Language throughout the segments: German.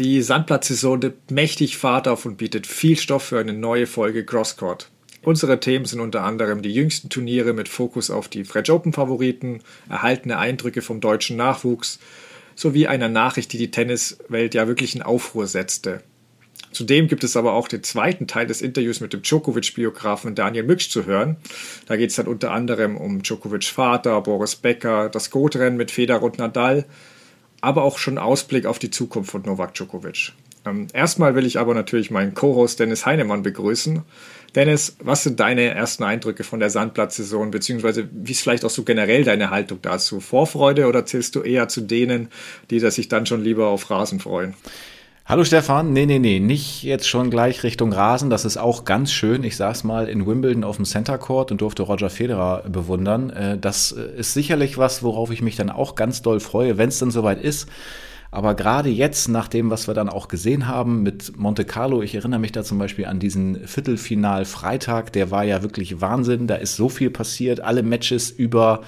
Die Sandplatzsaison nimmt mächtig Fahrt auf und bietet viel Stoff für eine neue Folge Crosscourt. Unsere Themen sind unter anderem die jüngsten Turniere mit Fokus auf die French Open Favoriten, erhaltene Eindrücke vom deutschen Nachwuchs sowie einer Nachricht, die die Tenniswelt ja wirklich in Aufruhr setzte. Zudem gibt es aber auch den zweiten Teil des Interviews mit dem Djokovic-Biografen Daniel Mücksch zu hören. Da geht es dann unter anderem um Djokovic Vater, Boris Becker, das Gotrennen mit Federer und Nadal aber auch schon Ausblick auf die Zukunft von Novak Djokovic. Ähm, erstmal will ich aber natürlich meinen Co-Host Dennis Heinemann begrüßen. Dennis, was sind deine ersten Eindrücke von der Sandplatzsaison, beziehungsweise wie ist vielleicht auch so generell deine Haltung dazu? Vorfreude oder zählst du eher zu denen, die sich dann schon lieber auf Rasen freuen? Hallo Stefan, nee, nee, nee, nicht jetzt schon gleich Richtung Rasen, das ist auch ganz schön. Ich saß mal in Wimbledon auf dem Center Court und durfte Roger Federer bewundern. Äh, das äh, ist sicherlich was, worauf ich mich dann auch ganz doll freue, wenn es dann soweit ist. Aber gerade jetzt, nach dem, was wir dann auch gesehen haben mit Monte Carlo, ich erinnere mich da zum Beispiel an diesen Viertelfinal Freitag, der war ja wirklich Wahnsinn. Da ist so viel passiert, alle Matches über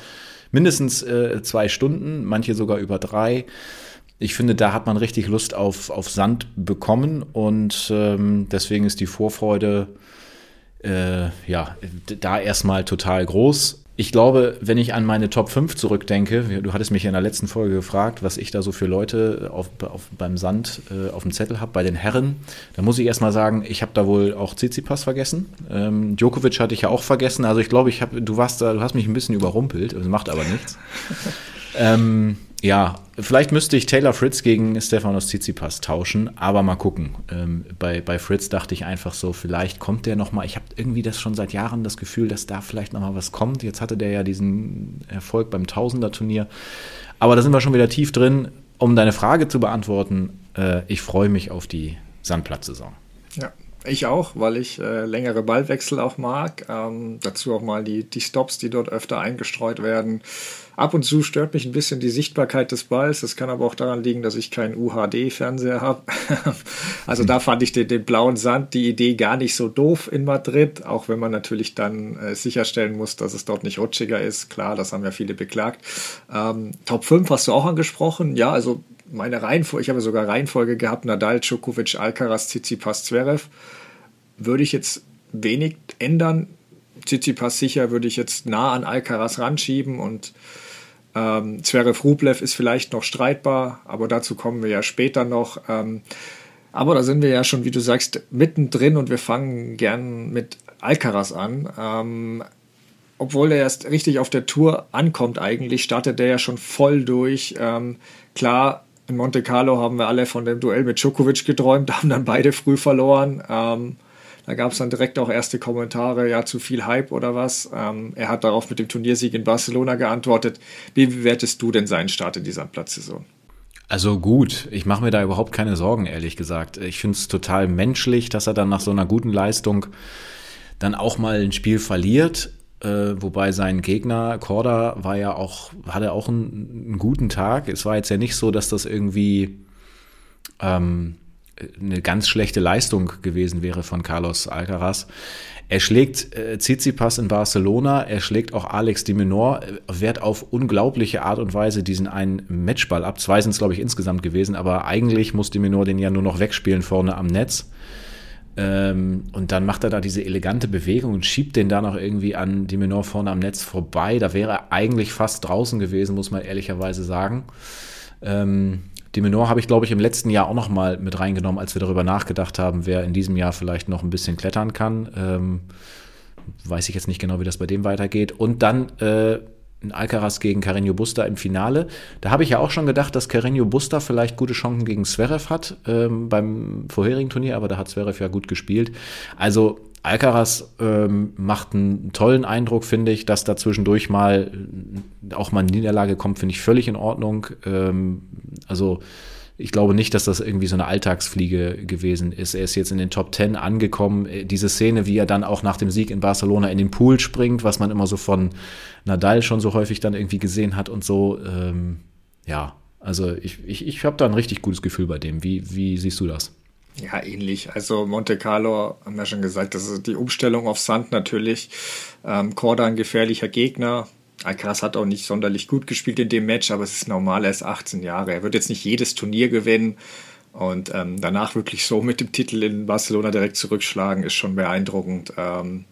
mindestens äh, zwei Stunden, manche sogar über drei ich finde, da hat man richtig Lust auf, auf Sand bekommen und ähm, deswegen ist die Vorfreude äh, ja da erstmal total groß. Ich glaube, wenn ich an meine Top 5 zurückdenke, du hattest mich in der letzten Folge gefragt, was ich da so für Leute auf, auf, beim Sand äh, auf dem Zettel habe, bei den Herren, da muss ich erstmal sagen, ich habe da wohl auch Tsitsipas vergessen. Ähm, Djokovic hatte ich ja auch vergessen. Also ich glaube, ich hab, du warst da, du hast mich ein bisschen überrumpelt, also macht aber nichts. ähm, ja, vielleicht müsste ich Taylor Fritz gegen Stefanos Tsitsipas tauschen, aber mal gucken. Ähm, bei, bei Fritz dachte ich einfach so, vielleicht kommt der noch mal. Ich habe irgendwie das schon seit Jahren das Gefühl, dass da vielleicht noch mal was kommt. Jetzt hatte der ja diesen Erfolg beim Tausender-Turnier. Aber da sind wir schon wieder tief drin. Um deine Frage zu beantworten, äh, ich freue mich auf die Sandplatzsaison. Ja, ich auch, weil ich äh, längere Ballwechsel auch mag. Ähm, dazu auch mal die, die Stops, die dort öfter eingestreut werden. Ab und zu stört mich ein bisschen die Sichtbarkeit des Balls. Das kann aber auch daran liegen, dass ich keinen UHD-Fernseher habe. also da fand ich den, den, blauen Sand, die Idee gar nicht so doof in Madrid, auch wenn man natürlich dann äh, sicherstellen muss, dass es dort nicht rutschiger ist. Klar, das haben ja viele beklagt. Ähm, Top 5 hast du auch angesprochen. Ja, also meine Reihenfolge, ich habe sogar Reihenfolge gehabt, Nadal, Djokovic, Alcaraz, Tsitsipas, Zverev. Würde ich jetzt wenig ändern. Tsitsipas sicher würde ich jetzt nah an Alcaraz ranschieben und ähm, Zverev Rublev ist vielleicht noch streitbar, aber dazu kommen wir ja später noch. Ähm, aber da sind wir ja schon, wie du sagst, mittendrin und wir fangen gern mit Alcaraz an. Ähm, obwohl er erst richtig auf der Tour ankommt, eigentlich startet er ja schon voll durch. Ähm, klar, in Monte Carlo haben wir alle von dem Duell mit Djokovic geträumt, haben dann beide früh verloren. Ähm, da gab es dann direkt auch erste Kommentare, ja, zu viel Hype oder was. Ähm, er hat darauf mit dem Turniersieg in Barcelona geantwortet. Wie bewertest du denn seinen Start in dieser Platzsaison? Also gut, ich mache mir da überhaupt keine Sorgen, ehrlich gesagt. Ich finde es total menschlich, dass er dann nach so einer guten Leistung dann auch mal ein Spiel verliert. Äh, wobei sein Gegner, Korda, war ja auch, hatte auch einen, einen, guten Tag. Es war jetzt ja nicht so, dass das irgendwie ähm, eine ganz schlechte Leistung gewesen wäre von Carlos Alcaraz. Er schlägt äh, Tsitsipas in Barcelona, er schlägt auch Alex de Menor, äh, wehrt auf unglaubliche Art und Weise diesen einen Matchball ab. Zwei sind es, glaube ich, insgesamt gewesen, aber eigentlich muss de Menor den ja nur noch wegspielen vorne am Netz. Ähm, und dann macht er da diese elegante Bewegung und schiebt den da noch irgendwie an de Menor vorne am Netz vorbei. Da wäre er eigentlich fast draußen gewesen, muss man ehrlicherweise sagen. Ähm, die Menor habe ich, glaube ich, im letzten Jahr auch noch mal mit reingenommen, als wir darüber nachgedacht haben, wer in diesem Jahr vielleicht noch ein bisschen klettern kann. Ähm, weiß ich jetzt nicht genau, wie das bei dem weitergeht. Und dann äh, ein Alcaraz gegen Carreño Busta im Finale. Da habe ich ja auch schon gedacht, dass Carreño Busta vielleicht gute Chancen gegen Zverev hat ähm, beim vorherigen Turnier, aber da hat Zverev ja gut gespielt. Also Alcaraz ähm, macht einen tollen Eindruck, finde ich, dass da zwischendurch mal auch mal eine Niederlage kommt, finde ich völlig in Ordnung. Ähm, also ich glaube nicht, dass das irgendwie so eine Alltagsfliege gewesen ist. Er ist jetzt in den Top Ten angekommen. Äh, diese Szene, wie er dann auch nach dem Sieg in Barcelona in den Pool springt, was man immer so von Nadal schon so häufig dann irgendwie gesehen hat und so. Ähm, ja, also ich, ich, ich habe da ein richtig gutes Gefühl bei dem. Wie, wie siehst du das? Ja, ähnlich. Also Monte Carlo, haben wir schon gesagt, das ist die Umstellung auf Sand natürlich. Ähm, Korda ein gefährlicher Gegner. Alcaraz hat auch nicht sonderlich gut gespielt in dem Match, aber es ist normal, er ist 18 Jahre. Er wird jetzt nicht jedes Turnier gewinnen und ähm, danach wirklich so mit dem Titel in Barcelona direkt zurückschlagen, ist schon beeindruckend. Ähm,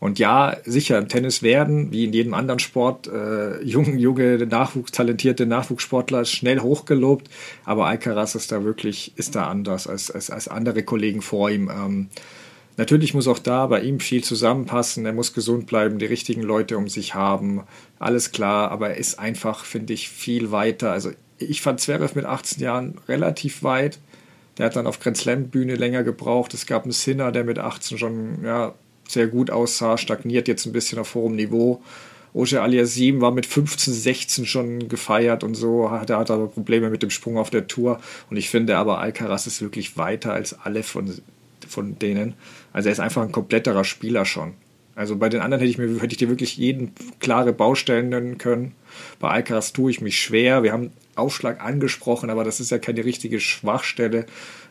und ja, sicher, im Tennis werden, wie in jedem anderen Sport, äh, junge, junge, Nachwuchs, talentierte Nachwuchssportler schnell hochgelobt, aber Alcaraz ist da wirklich, ist da anders als, als, als andere Kollegen vor ihm. Ähm, natürlich muss auch da bei ihm viel zusammenpassen, er muss gesund bleiben, die richtigen Leute um sich haben, alles klar, aber er ist einfach, finde ich, viel weiter. Also ich fand Zverev mit 18 Jahren relativ weit. Der hat dann auf Grand Slam Bühne länger gebraucht. Es gab einen Sinner, der mit 18 schon ja, sehr gut aussah, stagniert jetzt ein bisschen auf hohem Niveau. Oje Aliasim war mit 15, 16 schon gefeiert und so, hat, er hat aber Probleme mit dem Sprung auf der Tour. Und ich finde aber, Alcaraz ist wirklich weiter als alle von, von denen. Also er ist einfach ein kompletterer Spieler schon. Also bei den anderen hätte ich mir hätte ich dir wirklich jeden klare Baustellen nennen können. Bei Alcaraz tue ich mich schwer. Wir haben Aufschlag angesprochen, aber das ist ja keine richtige Schwachstelle.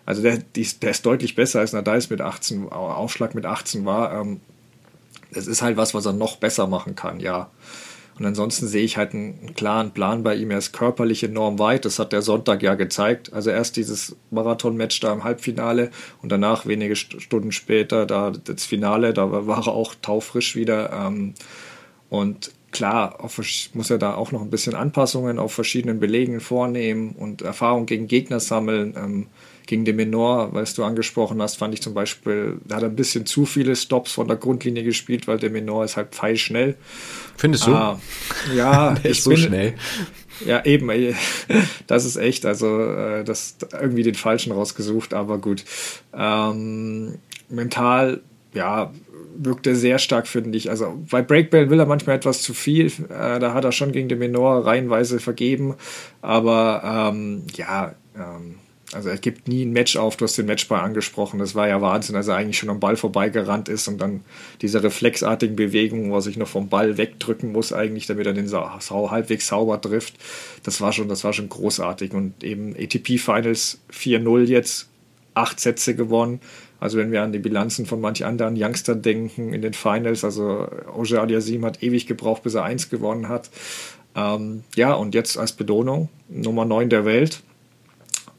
Also der, der ist deutlich besser als Nadal mit 18, Aufschlag mit 18 war. Ähm, das ist halt was, was er noch besser machen kann, ja. Und ansonsten sehe ich halt einen, klaren Plan bei ihm. Er ist körperlich enorm weit. Das hat der Sonntag ja gezeigt. Also erst dieses Marathon-Match da im Halbfinale und danach wenige Stunden später da das Finale. Da war er auch taufrisch wieder. Ähm, und klar, muss er da auch noch ein bisschen Anpassungen auf verschiedenen Belegen vornehmen und Erfahrung gegen Gegner sammeln. Gegen den Menor, was du angesprochen hast, fand ich zum Beispiel, da hat er ein bisschen zu viele Stops von der Grundlinie gespielt, weil der Menor ist halt pfeilschnell. Findest du? Ah, ja, der ist so bin, schnell. Ja, eben, das ist echt, also äh, das irgendwie den Falschen rausgesucht, aber gut. Ähm, mental, ja, wirkt er sehr stark, finde ich. Also bei Breakball will er manchmal etwas zu viel. Äh, da hat er schon gegen den Menor reihenweise vergeben. Aber ähm, ja, ähm, also er gibt nie ein Match auf, du hast den Matchball angesprochen, das war ja Wahnsinn, als er eigentlich schon am Ball vorbeigerannt ist und dann diese reflexartigen Bewegungen, wo er sich noch vom Ball wegdrücken muss, eigentlich, damit er den sau halbwegs sauber trifft. Das war schon, das war schon großartig. Und eben ATP Finals 4-0 jetzt, acht Sätze gewonnen. Also wenn wir an die Bilanzen von manch anderen Youngstern denken in den Finals, also Oje Aliasim hat ewig gebraucht, bis er eins gewonnen hat. Ähm, ja, und jetzt als Belohnung Nummer 9 der Welt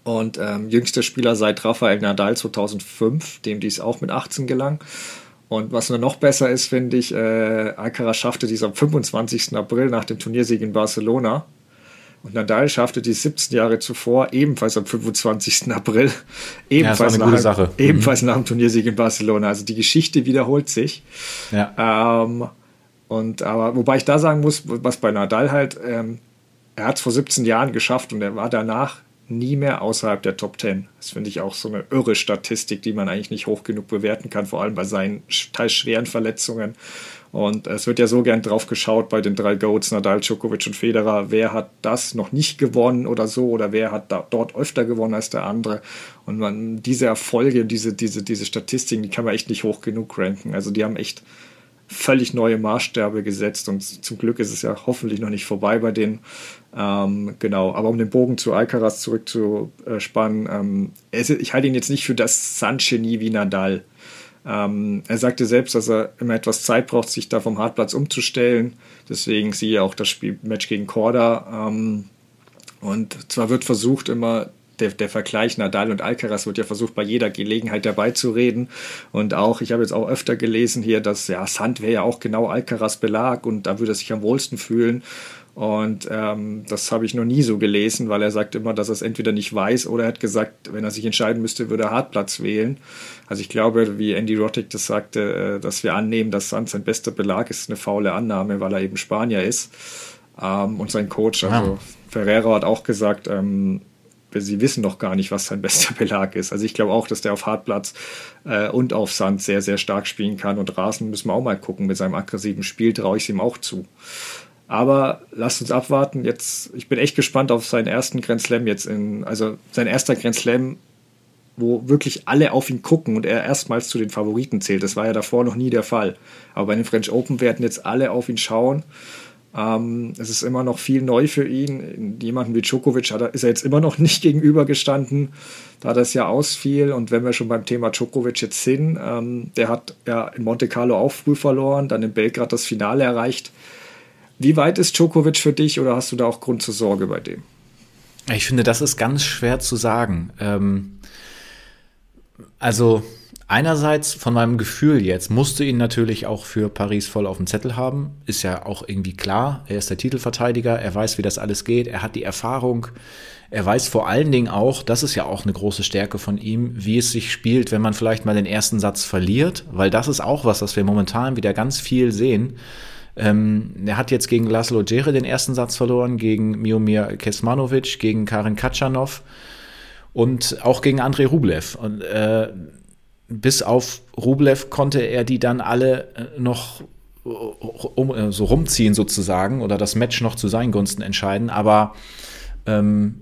und ähm, jüngster Spieler seit Rafael Nadal 2005, dem dies auch mit 18 gelang. Und was nur noch besser ist, finde ich, äh, Alcaraz schaffte dies am 25. April nach dem Turniersieg in Barcelona. Und Nadal schaffte dies 17 Jahre zuvor, ebenfalls am 25. April, ebenfalls, ja, nach, mhm. ebenfalls nach dem Turniersieg in Barcelona. Also die Geschichte wiederholt sich. Ja. Ähm, und aber wobei ich da sagen muss, was bei Nadal halt, ähm, er hat es vor 17 Jahren geschafft und er war danach nie mehr außerhalb der Top 10. Das finde ich auch so eine irre Statistik, die man eigentlich nicht hoch genug bewerten kann, vor allem bei seinen teils schweren Verletzungen. Und es wird ja so gern drauf geschaut bei den drei Goats, Nadal, Djokovic und Federer, wer hat das noch nicht gewonnen oder so, oder wer hat da, dort öfter gewonnen als der andere. Und man, diese Erfolge, diese, diese, diese Statistiken, die kann man echt nicht hoch genug ranken. Also die haben echt völlig neue Maßstäbe gesetzt und zum Glück ist es ja hoffentlich noch nicht vorbei bei denen. Ähm, genau, aber um den Bogen zu Alcaraz zurückzuspannen, ähm, ich halte ihn jetzt nicht für das Sandgenie wie Nadal. Ähm, er sagte selbst, dass er immer etwas Zeit braucht, sich da vom Hartplatz umzustellen. Deswegen siehe auch das Spielmatch gegen Korda. Ähm, und zwar wird versucht, immer der, der Vergleich Nadal und Alcaraz wird ja versucht, bei jeder Gelegenheit dabei zu reden. Und auch, ich habe jetzt auch öfter gelesen hier, dass ja Sand wäre ja auch genau Alcaraz Belag und da würde er sich am wohlsten fühlen. Und ähm, das habe ich noch nie so gelesen, weil er sagt immer, dass er es entweder nicht weiß oder er hat gesagt, wenn er sich entscheiden müsste, würde er Hartplatz wählen. Also ich glaube, wie Andy Roddick das sagte, äh, dass wir annehmen, dass Sand sein bester Belag ist, eine faule Annahme, weil er eben Spanier ist. Ähm, und sein Coach, also ja. Ferrero hat auch gesagt, ähm, sie wissen doch gar nicht, was sein bester Belag ist. Also ich glaube auch, dass der auf Hartplatz äh, und auf Sand sehr, sehr stark spielen kann. Und Rasen müssen wir auch mal gucken. Mit seinem aggressiven Spiel traue ich es ihm auch zu. Aber lasst uns abwarten. Jetzt, ich bin echt gespannt auf seinen ersten Grand Slam jetzt in, also sein erster Grand Slam, wo wirklich alle auf ihn gucken und er erstmals zu den Favoriten zählt. Das war ja davor noch nie der Fall. Aber bei den French Open werden jetzt alle auf ihn schauen. Ähm, es ist immer noch viel neu für ihn. Jemanden wie Djokovic hat, ist er jetzt immer noch nicht gegenübergestanden, da das ja ausfiel. Und wenn wir schon beim Thema Djokovic jetzt sind, ähm, der hat ja in Monte Carlo auch früh verloren, dann in Belgrad das Finale erreicht. Wie weit ist Djokovic für dich oder hast du da auch Grund zur Sorge bei dem? Ich finde, das ist ganz schwer zu sagen. Ähm, also einerseits von meinem Gefühl jetzt musste ihn natürlich auch für Paris voll auf dem Zettel haben. Ist ja auch irgendwie klar. Er ist der Titelverteidiger. Er weiß, wie das alles geht. Er hat die Erfahrung. Er weiß vor allen Dingen auch, das ist ja auch eine große Stärke von ihm, wie es sich spielt, wenn man vielleicht mal den ersten Satz verliert, weil das ist auch was, was wir momentan wieder ganz viel sehen. Ähm, er hat jetzt gegen Laszlo Djere den ersten Satz verloren, gegen Miomir Kesmanovic, gegen Karin Katschanov und auch gegen Andrei Rublev. Und äh, bis auf Rublev konnte er die dann alle äh, noch äh, um, äh, so rumziehen sozusagen oder das Match noch zu seinen Gunsten entscheiden. Aber ähm,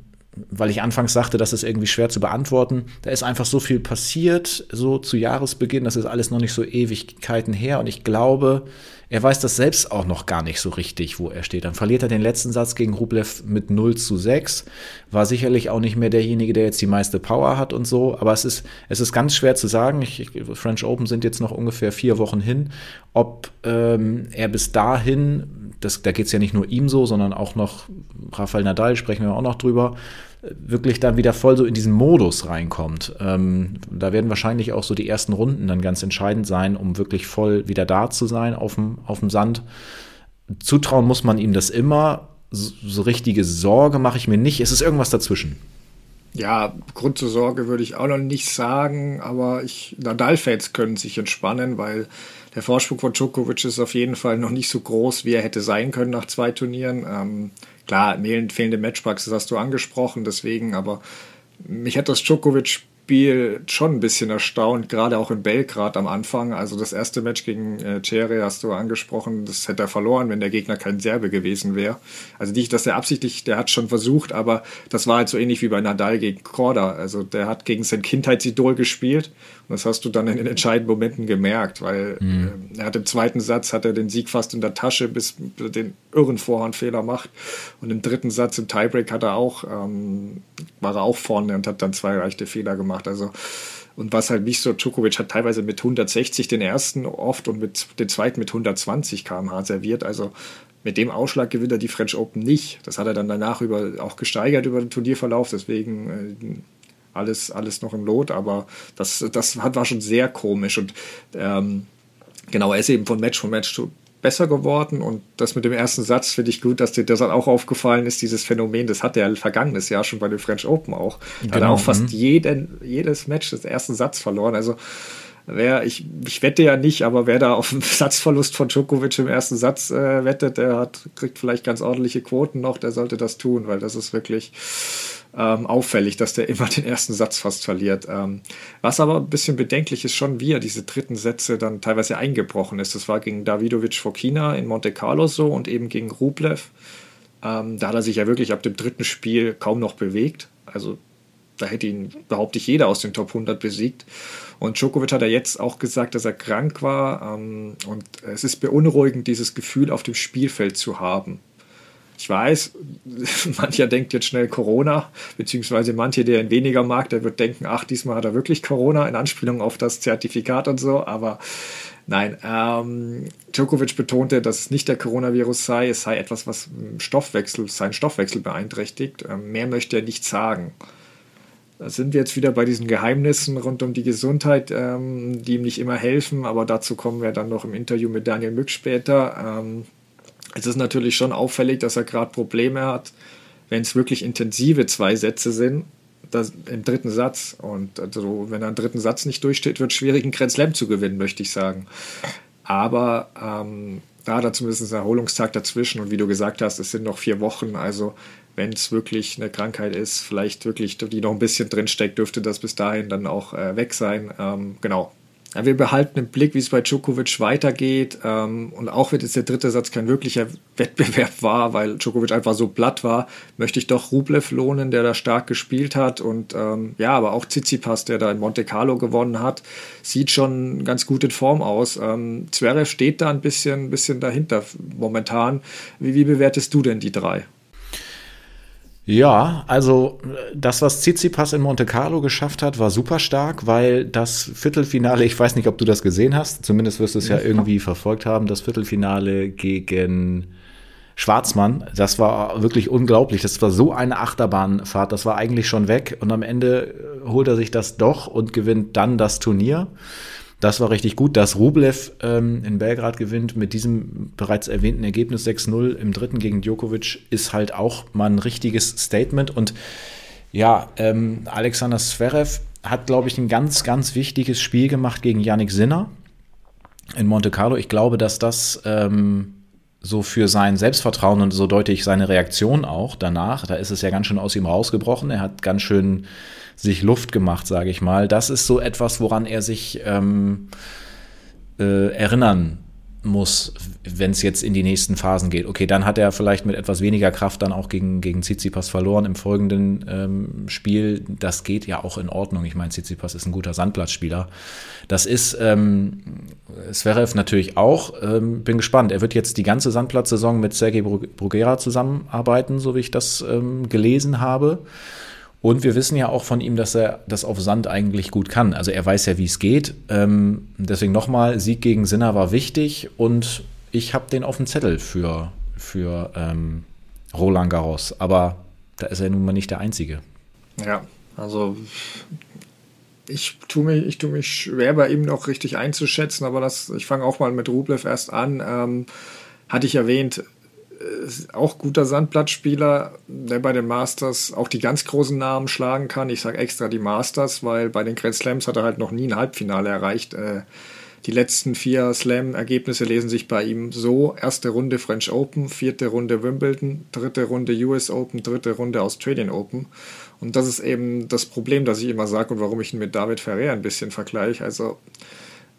weil ich anfangs sagte, das ist irgendwie schwer zu beantworten. Da ist einfach so viel passiert, so zu Jahresbeginn, das ist alles noch nicht so Ewigkeiten her. Und ich glaube, er weiß das selbst auch noch gar nicht so richtig, wo er steht. Dann verliert er den letzten Satz gegen Rublev mit 0 zu 6. War sicherlich auch nicht mehr derjenige, der jetzt die meiste Power hat und so. Aber es ist, es ist ganz schwer zu sagen. Ich, French Open sind jetzt noch ungefähr vier Wochen hin. Ob ähm, er bis dahin, das, da geht es ja nicht nur ihm so, sondern auch noch Rafael Nadal, sprechen wir auch noch drüber, wirklich dann wieder voll so in diesen Modus reinkommt. Ähm, da werden wahrscheinlich auch so die ersten Runden dann ganz entscheidend sein, um wirklich voll wieder da zu sein auf dem, Sand. Zutrauen muss man ihm das immer. So, so richtige Sorge mache ich mir nicht. Es ist irgendwas dazwischen. Ja, Grund zur Sorge würde ich auch noch nicht sagen, aber ich, Nadal-Fans können sich entspannen, weil der Vorsprung von Djokovic ist auf jeden Fall noch nicht so groß, wie er hätte sein können nach zwei Turnieren. Ähm, klar, fehlende Matchpraxis hast du angesprochen, deswegen, aber mich hat das Djokovic Spiel schon ein bisschen erstaunt, gerade auch in Belgrad am Anfang. Also das erste Match gegen äh, Cere hast du angesprochen, das hätte er verloren, wenn der Gegner kein Serbe gewesen wäre. Also nicht, dass er absichtlich, der hat schon versucht, aber das war halt so ähnlich wie bei Nadal gegen Korda. Also der hat gegen sein Kindheitsidol gespielt das hast du dann in den entscheidenden Momenten gemerkt, weil mhm. äh, er hat im zweiten Satz hat er den Sieg fast in der Tasche, bis er den irren Vorhandfehler macht und im dritten Satz im Tiebreak hat er auch, ähm, war er auch vorne und hat dann zwei leichte Fehler gemacht. Also und was halt nicht so, Djokovic hat teilweise mit 160 den ersten oft und mit den zweiten mit 120 km/h serviert. Also mit dem Ausschlag gewinnt er die French Open nicht. Das hat er dann danach über, auch gesteigert über den Turnierverlauf, deswegen äh, alles, alles noch im Lot, aber das, das war schon sehr komisch und ähm, genau, er ist eben von Match zu Match besser geworden und das mit dem ersten Satz finde ich gut, dass dir das auch aufgefallen ist, dieses Phänomen, das hat er vergangenes Jahr schon bei den French Open auch. Genau. Hat er auch fast mhm. jeden, jedes Match des ersten Satz verloren, also wer, ich, ich wette ja nicht, aber wer da auf einen Satzverlust von Djokovic im ersten Satz äh, wettet, der hat, kriegt vielleicht ganz ordentliche Quoten noch, der sollte das tun, weil das ist wirklich ähm, auffällig, dass der immer den ersten Satz fast verliert. Ähm, was aber ein bisschen bedenklich ist schon, wie er diese dritten Sätze dann teilweise eingebrochen ist. Das war gegen Davidovic Fokina in Monte Carlo so und eben gegen Rublev. Ähm, da hat er sich ja wirklich ab dem dritten Spiel kaum noch bewegt. Also da hätte ihn, behaupte ich, jeder aus den Top 100 besiegt. Und Djokovic hat ja jetzt auch gesagt, dass er krank war. Ähm, und es ist beunruhigend, dieses Gefühl auf dem Spielfeld zu haben. Ich weiß, mancher denkt jetzt schnell Corona, beziehungsweise manche, der ihn weniger mag, der wird denken, ach, diesmal hat er wirklich Corona, in Anspielung auf das Zertifikat und so, aber nein, ähm, Djokovic betonte, dass es nicht der Coronavirus sei, es sei etwas, was Stoffwechsel, seinen Stoffwechsel beeinträchtigt. Ähm, mehr möchte er nicht sagen. Da sind wir jetzt wieder bei diesen Geheimnissen rund um die Gesundheit, ähm, die ihm nicht immer helfen, aber dazu kommen wir dann noch im Interview mit Daniel Mück später. Ähm, es ist natürlich schon auffällig, dass er gerade Probleme hat, wenn es wirklich intensive zwei Sätze sind, das, im dritten Satz. Und also, wenn er einen dritten Satz nicht durchsteht, wird es schwierig, einen Grand Slam zu gewinnen, möchte ich sagen. Aber ähm, da hat er zumindest einen Erholungstag dazwischen. Und wie du gesagt hast, es sind noch vier Wochen. Also, wenn es wirklich eine Krankheit ist, vielleicht wirklich, die noch ein bisschen drinsteckt, dürfte das bis dahin dann auch äh, weg sein. Ähm, genau. Ja, wir behalten im Blick, wie es bei Djokovic weitergeht. Ähm, und auch wenn jetzt der dritte Satz kein wirklicher Wettbewerb war, weil Djokovic einfach so platt war, möchte ich doch Rublev lohnen, der da stark gespielt hat. Und ähm, ja, aber auch Tsitsipas, der da in Monte Carlo gewonnen hat, sieht schon ganz gut in Form aus. Ähm, Zverev steht da ein bisschen, bisschen dahinter momentan. Wie, wie bewertest du denn die drei? Ja, also das, was Tsitsipas in Monte Carlo geschafft hat, war super stark, weil das Viertelfinale, ich weiß nicht, ob du das gesehen hast, zumindest wirst du es ja irgendwie verfolgt haben, das Viertelfinale gegen Schwarzmann, das war wirklich unglaublich. Das war so eine Achterbahnfahrt, das war eigentlich schon weg und am Ende holt er sich das doch und gewinnt dann das Turnier. Das war richtig gut. Dass Rublev ähm, in Belgrad gewinnt mit diesem bereits erwähnten Ergebnis 6-0 im dritten gegen Djokovic ist halt auch mal ein richtiges Statement. Und ja, ähm, Alexander Zverev hat, glaube ich, ein ganz, ganz wichtiges Spiel gemacht gegen Yannick Sinner in Monte Carlo. Ich glaube, dass das ähm, so für sein Selbstvertrauen und so deute ich seine Reaktion auch danach, da ist es ja ganz schön aus ihm rausgebrochen. Er hat ganz schön sich Luft gemacht, sage ich mal. Das ist so etwas, woran er sich ähm, äh, erinnern muss, wenn es jetzt in die nächsten Phasen geht. Okay, dann hat er vielleicht mit etwas weniger Kraft dann auch gegen, gegen Tsitsipas verloren im folgenden ähm, Spiel. Das geht ja auch in Ordnung. Ich meine, Tsitsipas ist ein guter Sandplatzspieler. Das ist ähm, Zverev natürlich auch. Ähm, bin gespannt. Er wird jetzt die ganze Sandplatzsaison mit Sergei Bruguera zusammenarbeiten, so wie ich das ähm, gelesen habe. Und wir wissen ja auch von ihm, dass er das auf Sand eigentlich gut kann. Also er weiß ja, wie es geht. Ähm, deswegen nochmal, Sieg gegen Sinner war wichtig und ich habe den auf dem Zettel für, für ähm, Roland Garros. Aber da ist er nun mal nicht der Einzige. Ja, also ich tue mich, ich mich schwer bei ihm noch richtig einzuschätzen, aber das, ich fange auch mal mit Rublev erst an. Ähm, hatte ich erwähnt, auch guter Sandplatzspieler, der bei den Masters auch die ganz großen Namen schlagen kann. Ich sage extra die Masters, weil bei den Grand Slams hat er halt noch nie ein Halbfinale erreicht. Äh, die letzten vier Slam-Ergebnisse lesen sich bei ihm so: erste Runde French Open, vierte Runde Wimbledon, dritte Runde US Open, dritte Runde Australian Open. Und das ist eben das Problem, das ich immer sage und warum ich ihn mit David Ferrer ein bisschen vergleiche. Also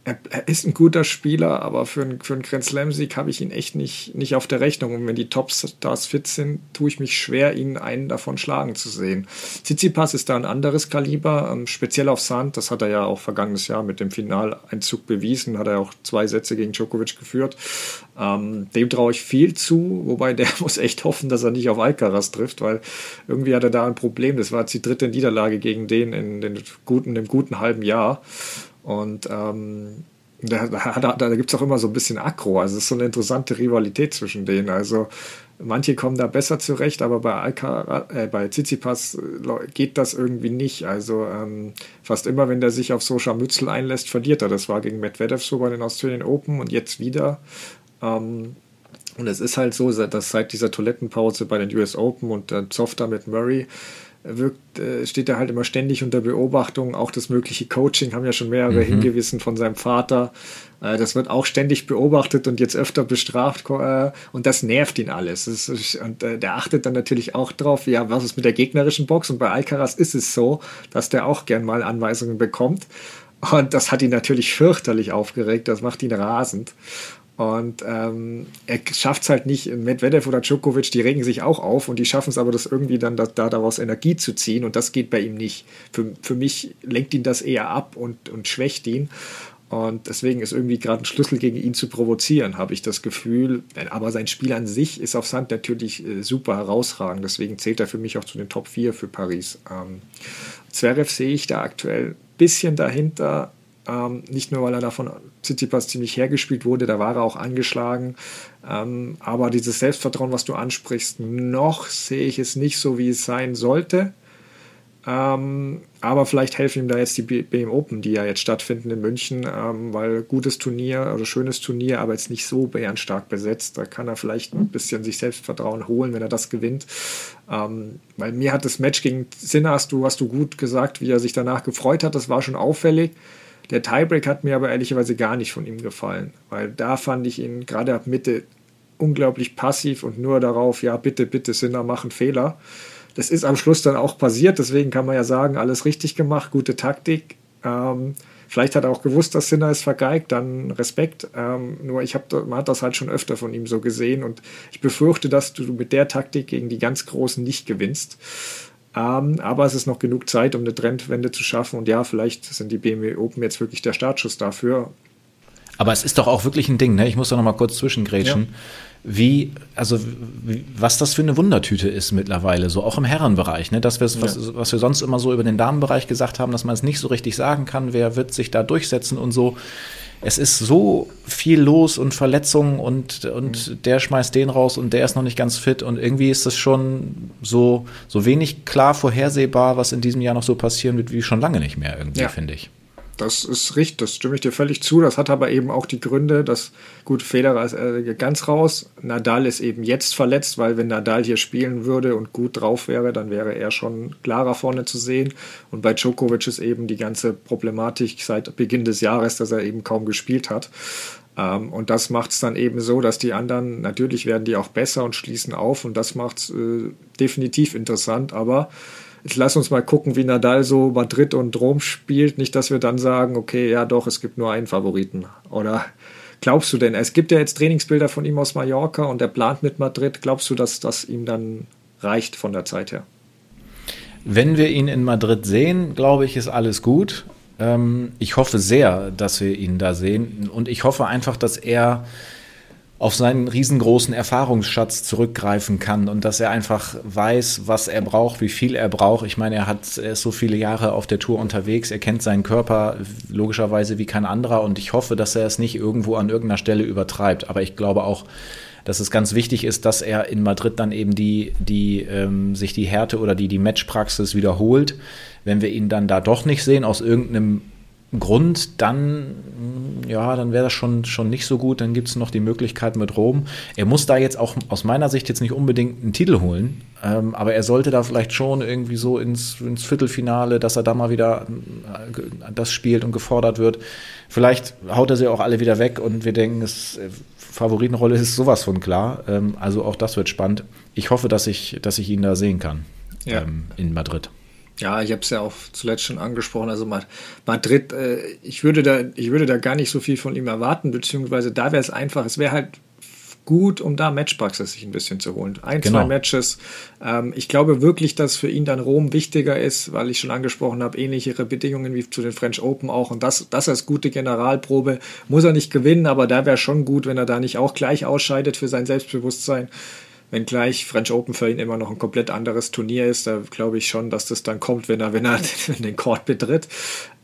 er, er, ist ein guter Spieler, aber für, ein, für einen Grand Slam-Sieg habe ich ihn echt nicht, nicht auf der Rechnung. Und wenn die Top-Stars fit sind, tue ich mich schwer, ihn einen davon schlagen zu sehen. Tsitsipas ist da ein anderes Kaliber, ähm, speziell auf Sand. Das hat er ja auch vergangenes Jahr mit dem Finaleinzug bewiesen. Hat er auch zwei Sätze gegen Djokovic geführt. Ähm, dem traue ich viel zu, wobei der muss echt hoffen, dass er nicht auf Alcaraz trifft, weil irgendwie hat er da ein Problem. Das war jetzt die dritte Niederlage gegen den in, den guten, im guten halben Jahr. Und ähm, da, da, da gibt es auch immer so ein bisschen Aggro. Also es ist so eine interessante Rivalität zwischen denen. Also manche kommen da besser zurecht, aber bei, Alca, äh, bei Tsitsipas äh, geht das irgendwie nicht. Also ähm, fast immer, wenn der sich auf so Scharmützel einlässt, verliert er. Das war gegen Medvedev so bei den Australian Open und jetzt wieder. Ähm, und es ist halt so, dass seit dieser Toilettenpause bei den US Open und dann Softer mit Murray wirkt, äh, steht er halt immer ständig unter Beobachtung. Auch das mögliche Coaching haben ja schon mehrere mhm. hingewiesen von seinem Vater. Äh, das wird auch ständig beobachtet und jetzt öfter bestraft äh, und das nervt ihn alles. Ist, und der achtet dann natürlich auch drauf, ja, was ist mit der gegnerischen Box? Und bei Alcaraz ist es so, dass der auch gern mal Anweisungen bekommt. Und das hat ihn natürlich fürchterlich aufgeregt, das macht ihn rasend. Und ähm, er schafft es halt nicht, Medvedev oder Djokovic, die regen sich auch auf und die schaffen es aber, das irgendwie dann da, da, daraus Energie zu ziehen und das geht bei ihm nicht. Für, für mich lenkt ihn das eher ab und, und schwächt ihn. Und deswegen ist irgendwie gerade ein Schlüssel gegen ihn zu provozieren, habe ich das Gefühl. Aber sein Spiel an sich ist auf Sand natürlich äh, super herausragend. Deswegen zählt er für mich auch zu den Top 4 für Paris. Ähm, Zverev sehe ich da aktuell ein bisschen dahinter. Ähm, nicht nur, weil er davon Tsitsipas ziemlich hergespielt wurde, da war er auch angeschlagen. Ähm, aber dieses Selbstvertrauen, was du ansprichst, noch sehe ich es nicht so, wie es sein sollte. Ähm, aber vielleicht helfen ihm da jetzt die BM Open, die ja jetzt stattfinden in München, ähm, weil gutes Turnier oder schönes Turnier, aber jetzt nicht so bärenstark besetzt. Da kann er vielleicht ein bisschen sich Selbstvertrauen holen, wenn er das gewinnt. Ähm, weil mir hat das Match gegen Sinner, hast du, hast du gut gesagt, wie er sich danach gefreut hat, das war schon auffällig. Der Tiebreak hat mir aber ehrlicherweise gar nicht von ihm gefallen, weil da fand ich ihn gerade ab Mitte unglaublich passiv und nur darauf, ja, bitte, bitte, Sinner, machen Fehler. Das ist am Schluss dann auch passiert, deswegen kann man ja sagen, alles richtig gemacht, gute Taktik. Ähm, Vielleicht hat er auch gewusst, dass Sinner es vergeigt, dann Respekt. Ähm, nur ich habe, man hat das halt schon öfter von ihm so gesehen und ich befürchte, dass du mit der Taktik gegen die ganz Großen nicht gewinnst. Ähm, aber es ist noch genug Zeit, um eine Trendwende zu schaffen. Und ja, vielleicht sind die BMW Open jetzt wirklich der Startschuss dafür. Aber es ist doch auch wirklich ein Ding, ne? Ich muss da noch mal kurz zwischengrätschen. Ja. Wie, also wie, was das für eine Wundertüte ist mittlerweile, so auch im Herrenbereich, ne? Das, was, ja. was wir sonst immer so über den Damenbereich gesagt haben, dass man es nicht so richtig sagen kann, wer wird sich da durchsetzen und so. Es ist so viel los und Verletzungen und, und mhm. der schmeißt den raus und der ist noch nicht ganz fit und irgendwie ist es schon so, so wenig klar vorhersehbar, was in diesem Jahr noch so passieren wird, wie schon lange nicht mehr irgendwie, ja. finde ich. Das ist richtig, das stimme ich dir völlig zu. Das hat aber eben auch die Gründe, dass gut, Federer ist äh, ganz raus. Nadal ist eben jetzt verletzt, weil wenn Nadal hier spielen würde und gut drauf wäre, dann wäre er schon klarer vorne zu sehen. Und bei Djokovic ist eben die ganze Problematik seit Beginn des Jahres, dass er eben kaum gespielt hat. Ähm, und das macht es dann eben so, dass die anderen, natürlich werden die auch besser und schließen auf und das macht es äh, definitiv interessant, aber Jetzt lass uns mal gucken, wie Nadal so Madrid und Rom spielt. Nicht, dass wir dann sagen, okay, ja doch, es gibt nur einen Favoriten. Oder glaubst du denn, es gibt ja jetzt Trainingsbilder von ihm aus Mallorca und er plant mit Madrid. Glaubst du, dass das ihm dann reicht von der Zeit her? Wenn wir ihn in Madrid sehen, glaube ich, ist alles gut. Ähm, ich hoffe sehr, dass wir ihn da sehen. Und ich hoffe einfach, dass er auf seinen riesengroßen Erfahrungsschatz zurückgreifen kann und dass er einfach weiß, was er braucht, wie viel er braucht. Ich meine, er hat er ist so viele Jahre auf der Tour unterwegs, er kennt seinen Körper logischerweise wie kein anderer und ich hoffe, dass er es nicht irgendwo an irgendeiner Stelle übertreibt. Aber ich glaube auch, dass es ganz wichtig ist, dass er in Madrid dann eben die, die ähm, sich die Härte oder die, die Matchpraxis wiederholt. Wenn wir ihn dann da doch nicht sehen, aus irgendeinem Grund, dann, ja, dann wäre das schon, schon nicht so gut. Dann gibt es noch die Möglichkeit mit Rom. Er muss da jetzt auch aus meiner Sicht jetzt nicht unbedingt einen Titel holen, ähm, aber er sollte da vielleicht schon irgendwie so ins, ins Viertelfinale, dass er da mal wieder äh, das spielt und gefordert wird. Vielleicht haut er sie auch alle wieder weg und wir denken, es, äh, Favoritenrolle ist sowas von klar. Ähm, also auch das wird spannend. Ich hoffe, dass ich, dass ich ihn da sehen kann ja. ähm, in Madrid. Ja, ich habe es ja auch zuletzt schon angesprochen. Also Madrid, äh, ich, würde da, ich würde da gar nicht so viel von ihm erwarten, beziehungsweise da wäre es einfach, es wäre halt gut, um da Matchpraxis sich ein bisschen zu holen. Ein, genau. zwei Matches. Ähm, ich glaube wirklich, dass für ihn dann Rom wichtiger ist, weil ich schon angesprochen habe, ähnlichere Bedingungen wie zu den French Open auch. Und das, das als gute Generalprobe muss er nicht gewinnen, aber da wäre schon gut, wenn er da nicht auch gleich ausscheidet für sein Selbstbewusstsein wenngleich French Open für ihn immer noch ein komplett anderes Turnier ist, da glaube ich schon, dass das dann kommt, wenn er, wenn er den Court betritt.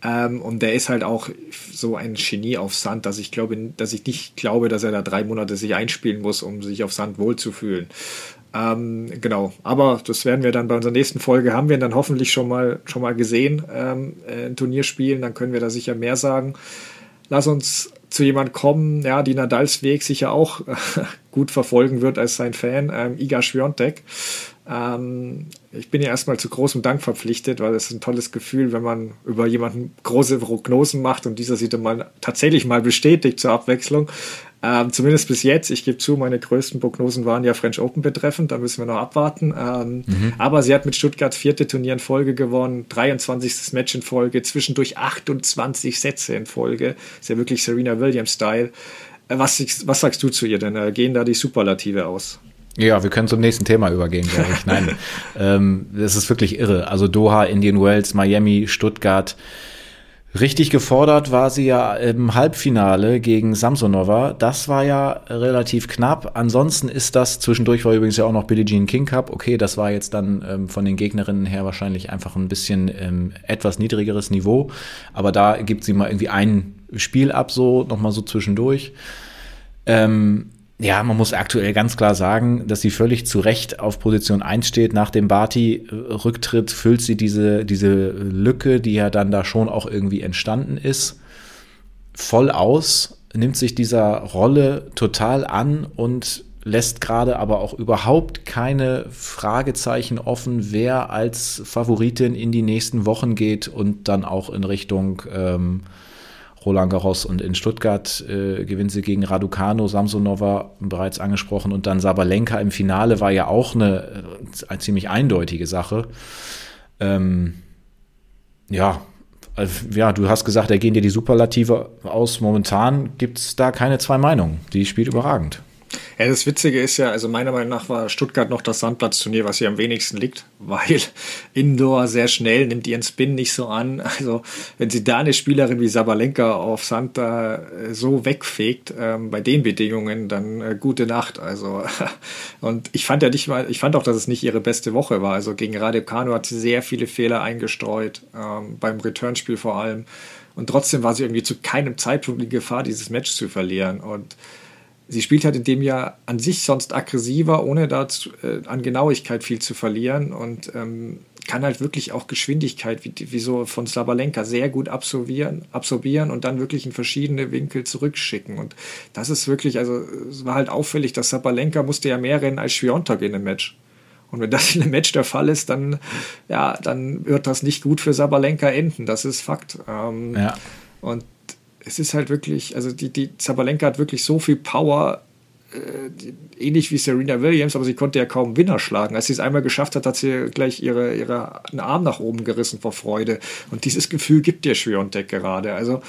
Ähm, und der ist halt auch so ein Genie auf Sand, dass ich glaube, dass ich nicht glaube, dass er da drei Monate sich einspielen muss, um sich auf Sand wohlzufühlen. Ähm, genau, aber das werden wir dann bei unserer nächsten Folge haben wir dann hoffentlich schon mal schon mal gesehen, ähm, ein Turnier spielen, dann können wir da sicher mehr sagen. Lass uns zu jemand kommen, ja, die Nadals Weg sicher auch gut verfolgen wird als sein Fan, ähm, Iga Świątek. Ähm, ich bin ja erstmal zu großem Dank verpflichtet, weil es ist ein tolles Gefühl, wenn man über jemanden große Prognosen macht und dieser dann mal tatsächlich mal bestätigt zur Abwechslung. Ähm, zumindest bis jetzt. Ich gebe zu, meine größten Prognosen waren ja French Open betreffend. Da müssen wir noch abwarten. Ähm, mhm. Aber sie hat mit Stuttgart vierte Turnier in Folge gewonnen, 23. Match in Folge, zwischendurch 28 Sätze in Folge. Ist ja wirklich Serena Williams-Style. Äh, was, was sagst du zu ihr denn? Äh, gehen da die Superlative aus? Ja, wir können zum nächsten Thema übergehen, glaube ich. Nein, ähm, das ist wirklich irre. Also Doha, Indian Wells, Miami, Stuttgart. Richtig gefordert war sie ja im Halbfinale gegen Samsonova. Das war ja relativ knapp. Ansonsten ist das, zwischendurch war übrigens ja auch noch Billie Jean King Cup. Okay, das war jetzt dann ähm, von den Gegnerinnen her wahrscheinlich einfach ein bisschen ähm, etwas niedrigeres Niveau. Aber da gibt sie mal irgendwie ein Spiel ab, so nochmal so zwischendurch. Ähm, ja, man muss aktuell ganz klar sagen, dass sie völlig zu Recht auf Position 1 steht. Nach dem Barty-Rücktritt füllt sie diese, diese Lücke, die ja dann da schon auch irgendwie entstanden ist, voll aus, nimmt sich dieser Rolle total an und lässt gerade aber auch überhaupt keine Fragezeichen offen, wer als Favoritin in die nächsten Wochen geht und dann auch in Richtung ähm, Roland Garros und in Stuttgart äh, gewinnt sie gegen Raducano, Samsonova bereits angesprochen und dann Sabalenka im Finale war ja auch eine, äh, eine ziemlich eindeutige Sache. Ähm, ja, äh, ja, du hast gesagt, da gehen dir die Superlative aus. Momentan gibt es da keine zwei Meinungen. Die spielt überragend. Ja, das Witzige ist ja, also meiner Meinung nach war Stuttgart noch das Sandplatzturnier, was hier am wenigsten liegt, weil Indoor sehr schnell nimmt ihren Spin nicht so an. Also wenn sie da eine Spielerin wie Sabalenka auf Sand da äh, so wegfegt, ähm, bei den Bedingungen, dann äh, gute Nacht. Also und ich fand ja nicht mal, ich fand auch, dass es nicht ihre beste Woche war. Also gegen Radio Kano hat sie sehr viele Fehler eingestreut, ähm, beim Returnspiel vor allem. Und trotzdem war sie irgendwie zu keinem Zeitpunkt in Gefahr, dieses Match zu verlieren. Und sie spielt halt in dem Jahr an sich sonst aggressiver, ohne da äh, an Genauigkeit viel zu verlieren und ähm, kann halt wirklich auch Geschwindigkeit, wie, wie so von Sabalenka, sehr gut absorbieren, absorbieren und dann wirklich in verschiedene Winkel zurückschicken. Und das ist wirklich, also es war halt auffällig, dass Sabalenka musste ja mehr rennen als Schwiontek in einem Match. Und wenn das in einem Match der Fall ist, dann, ja, dann wird das nicht gut für Sabalenka enden. Das ist Fakt. Ähm, ja. Und es ist halt wirklich, also die, die Zabalenka hat wirklich so viel Power, äh, ähnlich wie Serena Williams, aber sie konnte ja kaum Winner schlagen. Als sie es einmal geschafft hat, hat sie gleich ihre, ihre einen Arm nach oben gerissen vor Freude. Und dieses Gefühl gibt dir Schwiontek gerade. Also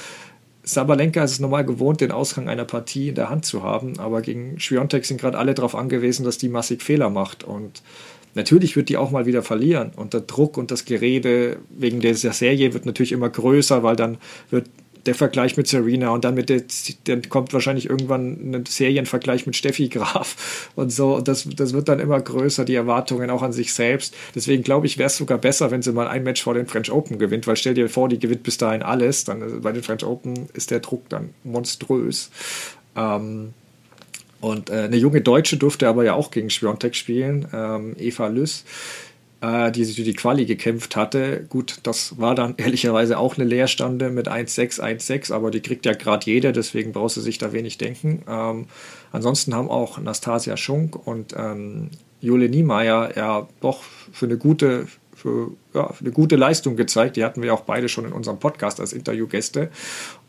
Sabalenka ist es normal gewohnt, den Ausgang einer Partie in der Hand zu haben, aber gegen Schwiontek sind gerade alle darauf angewiesen, dass die massig Fehler macht. Und natürlich wird die auch mal wieder verlieren. Und der Druck und das Gerede wegen dieser Serie wird natürlich immer größer, weil dann wird der Vergleich mit Serena und dann mit der, dann kommt wahrscheinlich irgendwann ein Serienvergleich mit Steffi Graf und so. Und das, das wird dann immer größer, die Erwartungen auch an sich selbst. Deswegen glaube ich, wäre es sogar besser, wenn sie mal ein Match vor den French Open gewinnt, weil stell dir vor, die gewinnt bis dahin alles. Dann äh, bei den French Open ist der Druck dann monströs. Ähm, und äh, eine junge Deutsche durfte aber ja auch gegen Schwiontek spielen, ähm, Eva Lüss äh, die sich durch die Quali gekämpft hatte. Gut, das war dann ehrlicherweise auch eine Leerstande mit 1-6, 1-6, aber die kriegt ja gerade jeder, deswegen brauchst du sich da wenig denken. Ähm, ansonsten haben auch Nastasia Schunk und ähm, Jule Niemeyer ja doch für eine gute für, ja, für eine gute Leistung gezeigt. Die hatten wir auch beide schon in unserem Podcast als Interviewgäste.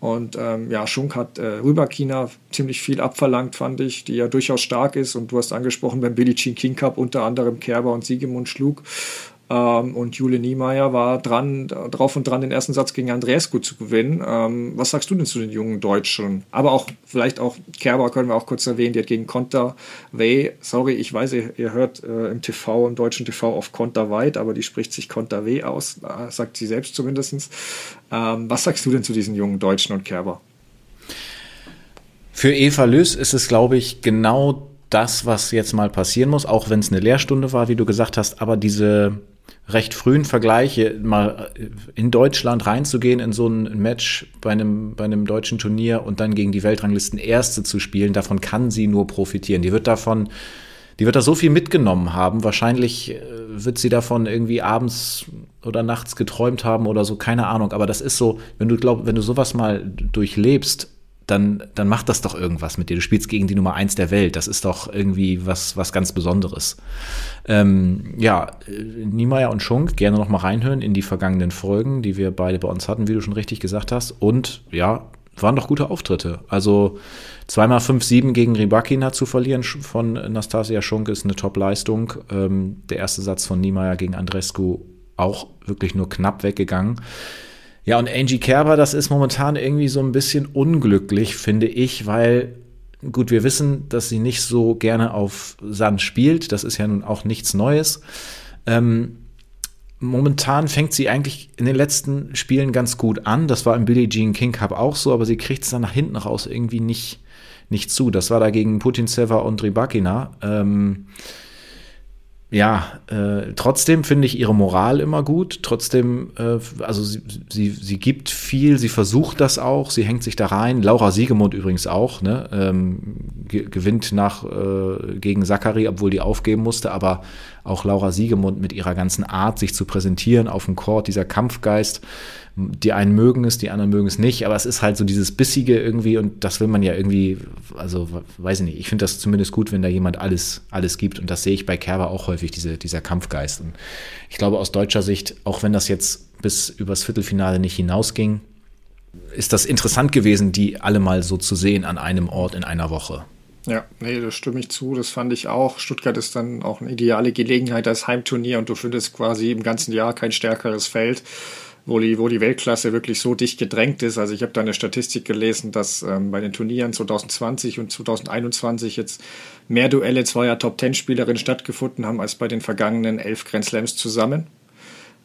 Und ähm, ja, Schunk hat äh, Rüberkina ziemlich viel abverlangt, fand ich, die ja durchaus stark ist. Und du hast angesprochen beim Billie Jean King Cup unter anderem Kerber und Siegemund schlug. Ähm, und Jule Niemeyer war dran, drauf und dran, den ersten Satz gegen Andreescu zu gewinnen. Ähm, was sagst du denn zu den jungen Deutschen? Aber auch, vielleicht auch Kerber können wir auch kurz erwähnen, die hat gegen Konter Wei, sorry, ich weiß, ihr, ihr hört äh, im TV, im deutschen TV auf Konter Weit, aber die spricht sich Konter Wei aus, äh, sagt sie selbst zumindest. Ähm, was sagst du denn zu diesen jungen Deutschen und Kerber? Für Eva Lös ist es, glaube ich, genau das, was jetzt mal passieren muss, auch wenn es eine Lehrstunde war, wie du gesagt hast, aber diese recht frühen Vergleiche, mal in Deutschland reinzugehen in so ein Match bei einem, bei einem deutschen Turnier und dann gegen die Weltranglisten Erste zu spielen, davon kann sie nur profitieren. Die wird davon, die wird da so viel mitgenommen haben. Wahrscheinlich äh, wird sie davon irgendwie abends oder nachts geträumt haben oder so, keine Ahnung. Aber das ist so, wenn du glaub, wenn du sowas mal durchlebst, dann, dann macht das doch irgendwas mit dir. Du spielst gegen die Nummer eins der Welt. Das ist doch irgendwie was, was ganz Besonderes. Ähm, ja, Niemeyer und Schunk, gerne noch mal reinhören in die vergangenen Folgen, die wir beide bei uns hatten, wie du schon richtig gesagt hast. Und ja, waren doch gute Auftritte. Also zweimal 5-7 gegen Rybakina zu verlieren von Nastasia Schunk ist eine Top-Leistung. Ähm, der erste Satz von Niemeyer gegen Andrescu auch wirklich nur knapp weggegangen. Ja, und Angie Kerber, das ist momentan irgendwie so ein bisschen unglücklich, finde ich, weil gut, wir wissen, dass sie nicht so gerne auf Sand spielt. Das ist ja nun auch nichts Neues. Ähm, momentan fängt sie eigentlich in den letzten Spielen ganz gut an. Das war im Billie Jean King Cup auch so, aber sie kriegt es dann nach hinten raus irgendwie nicht, nicht zu. Das war da gegen Putin Seva und Rybakina. Ähm, ja, äh, trotzdem finde ich ihre Moral immer gut. Trotzdem, äh, also sie, sie, sie gibt viel, sie versucht das auch, sie hängt sich da rein. Laura Siegemund übrigens auch, ne? Ähm, ge gewinnt nach äh, gegen Zachary, obwohl die aufgeben musste, aber auch Laura Siegemund mit ihrer ganzen Art, sich zu präsentieren auf dem Court, dieser Kampfgeist die einen mögen es, die anderen mögen es nicht, aber es ist halt so dieses Bissige irgendwie und das will man ja irgendwie, also weiß ich nicht, ich finde das zumindest gut, wenn da jemand alles, alles gibt und das sehe ich bei Kerber auch häufig, diese, dieser Kampfgeist. Und ich glaube aus deutscher Sicht, auch wenn das jetzt bis übers Viertelfinale nicht hinausging, ist das interessant gewesen, die alle mal so zu sehen an einem Ort in einer Woche. Ja, nee, das stimme ich zu. Das fand ich auch. Stuttgart ist dann auch eine ideale Gelegenheit als Heimturnier und du findest quasi im ganzen Jahr kein stärkeres Feld. Wo die, wo die Weltklasse wirklich so dicht gedrängt ist. Also ich habe da eine Statistik gelesen, dass ähm, bei den Turnieren 2020 und 2021 jetzt mehr Duelle zweier Top-10-Spielerinnen stattgefunden haben als bei den vergangenen elf Grand Slams zusammen.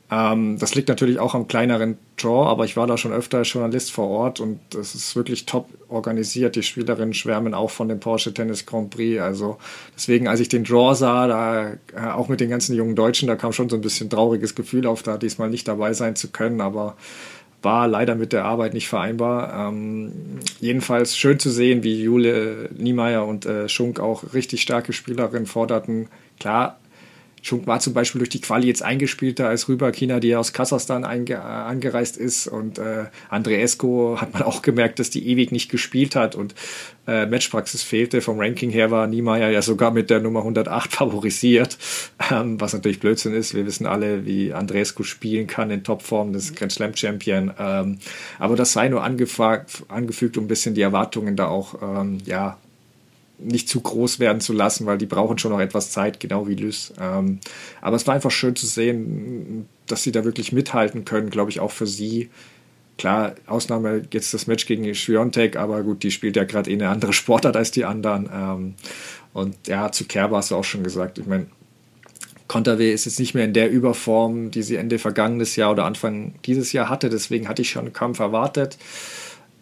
Ähm, das liegt natürlich auch am kleineren Draw, aber ich war da schon öfter als Journalist vor Ort und es ist wirklich top organisiert. Die Spielerinnen schwärmen auch von dem Porsche Tennis Grand Prix. Also deswegen, als ich den Draw sah, da äh, auch mit den ganzen jungen Deutschen, da kam schon so ein bisschen trauriges Gefühl auf, da diesmal nicht dabei sein zu können, aber war leider mit der Arbeit nicht vereinbar. Ähm, jedenfalls schön zu sehen, wie Jule Niemeyer und äh, Schunk auch richtig starke Spielerinnen forderten. Klar, Schunk war zum Beispiel durch die Quali jetzt eingespielter als Rüberkina, die aus Kasachstan einge angereist ist. Und äh, Andreesco hat man auch gemerkt, dass die ewig nicht gespielt hat und äh, Matchpraxis fehlte. Vom Ranking her war Niemeyer ja sogar mit der Nummer 108 favorisiert, ähm, was natürlich Blödsinn ist. Wir wissen alle, wie Andreescu spielen kann in Topform des Grand Slam Champion. Ähm, aber das sei nur angefügt, um ein bisschen die Erwartungen da auch ähm, ja, nicht zu groß werden zu lassen, weil die brauchen schon noch etwas Zeit, genau wie Lys. Ähm, aber es war einfach schön zu sehen, dass sie da wirklich mithalten können, glaube ich, auch für sie. Klar, Ausnahme jetzt das Match gegen Schwiontek, aber gut, die spielt ja gerade eh eine andere Sportart als die anderen. Ähm, und ja, zu Kerber hast du auch schon gesagt. Ich meine, Konterwe ist jetzt nicht mehr in der Überform, die sie Ende vergangenes Jahr oder Anfang dieses Jahr hatte. Deswegen hatte ich schon einen Kampf erwartet.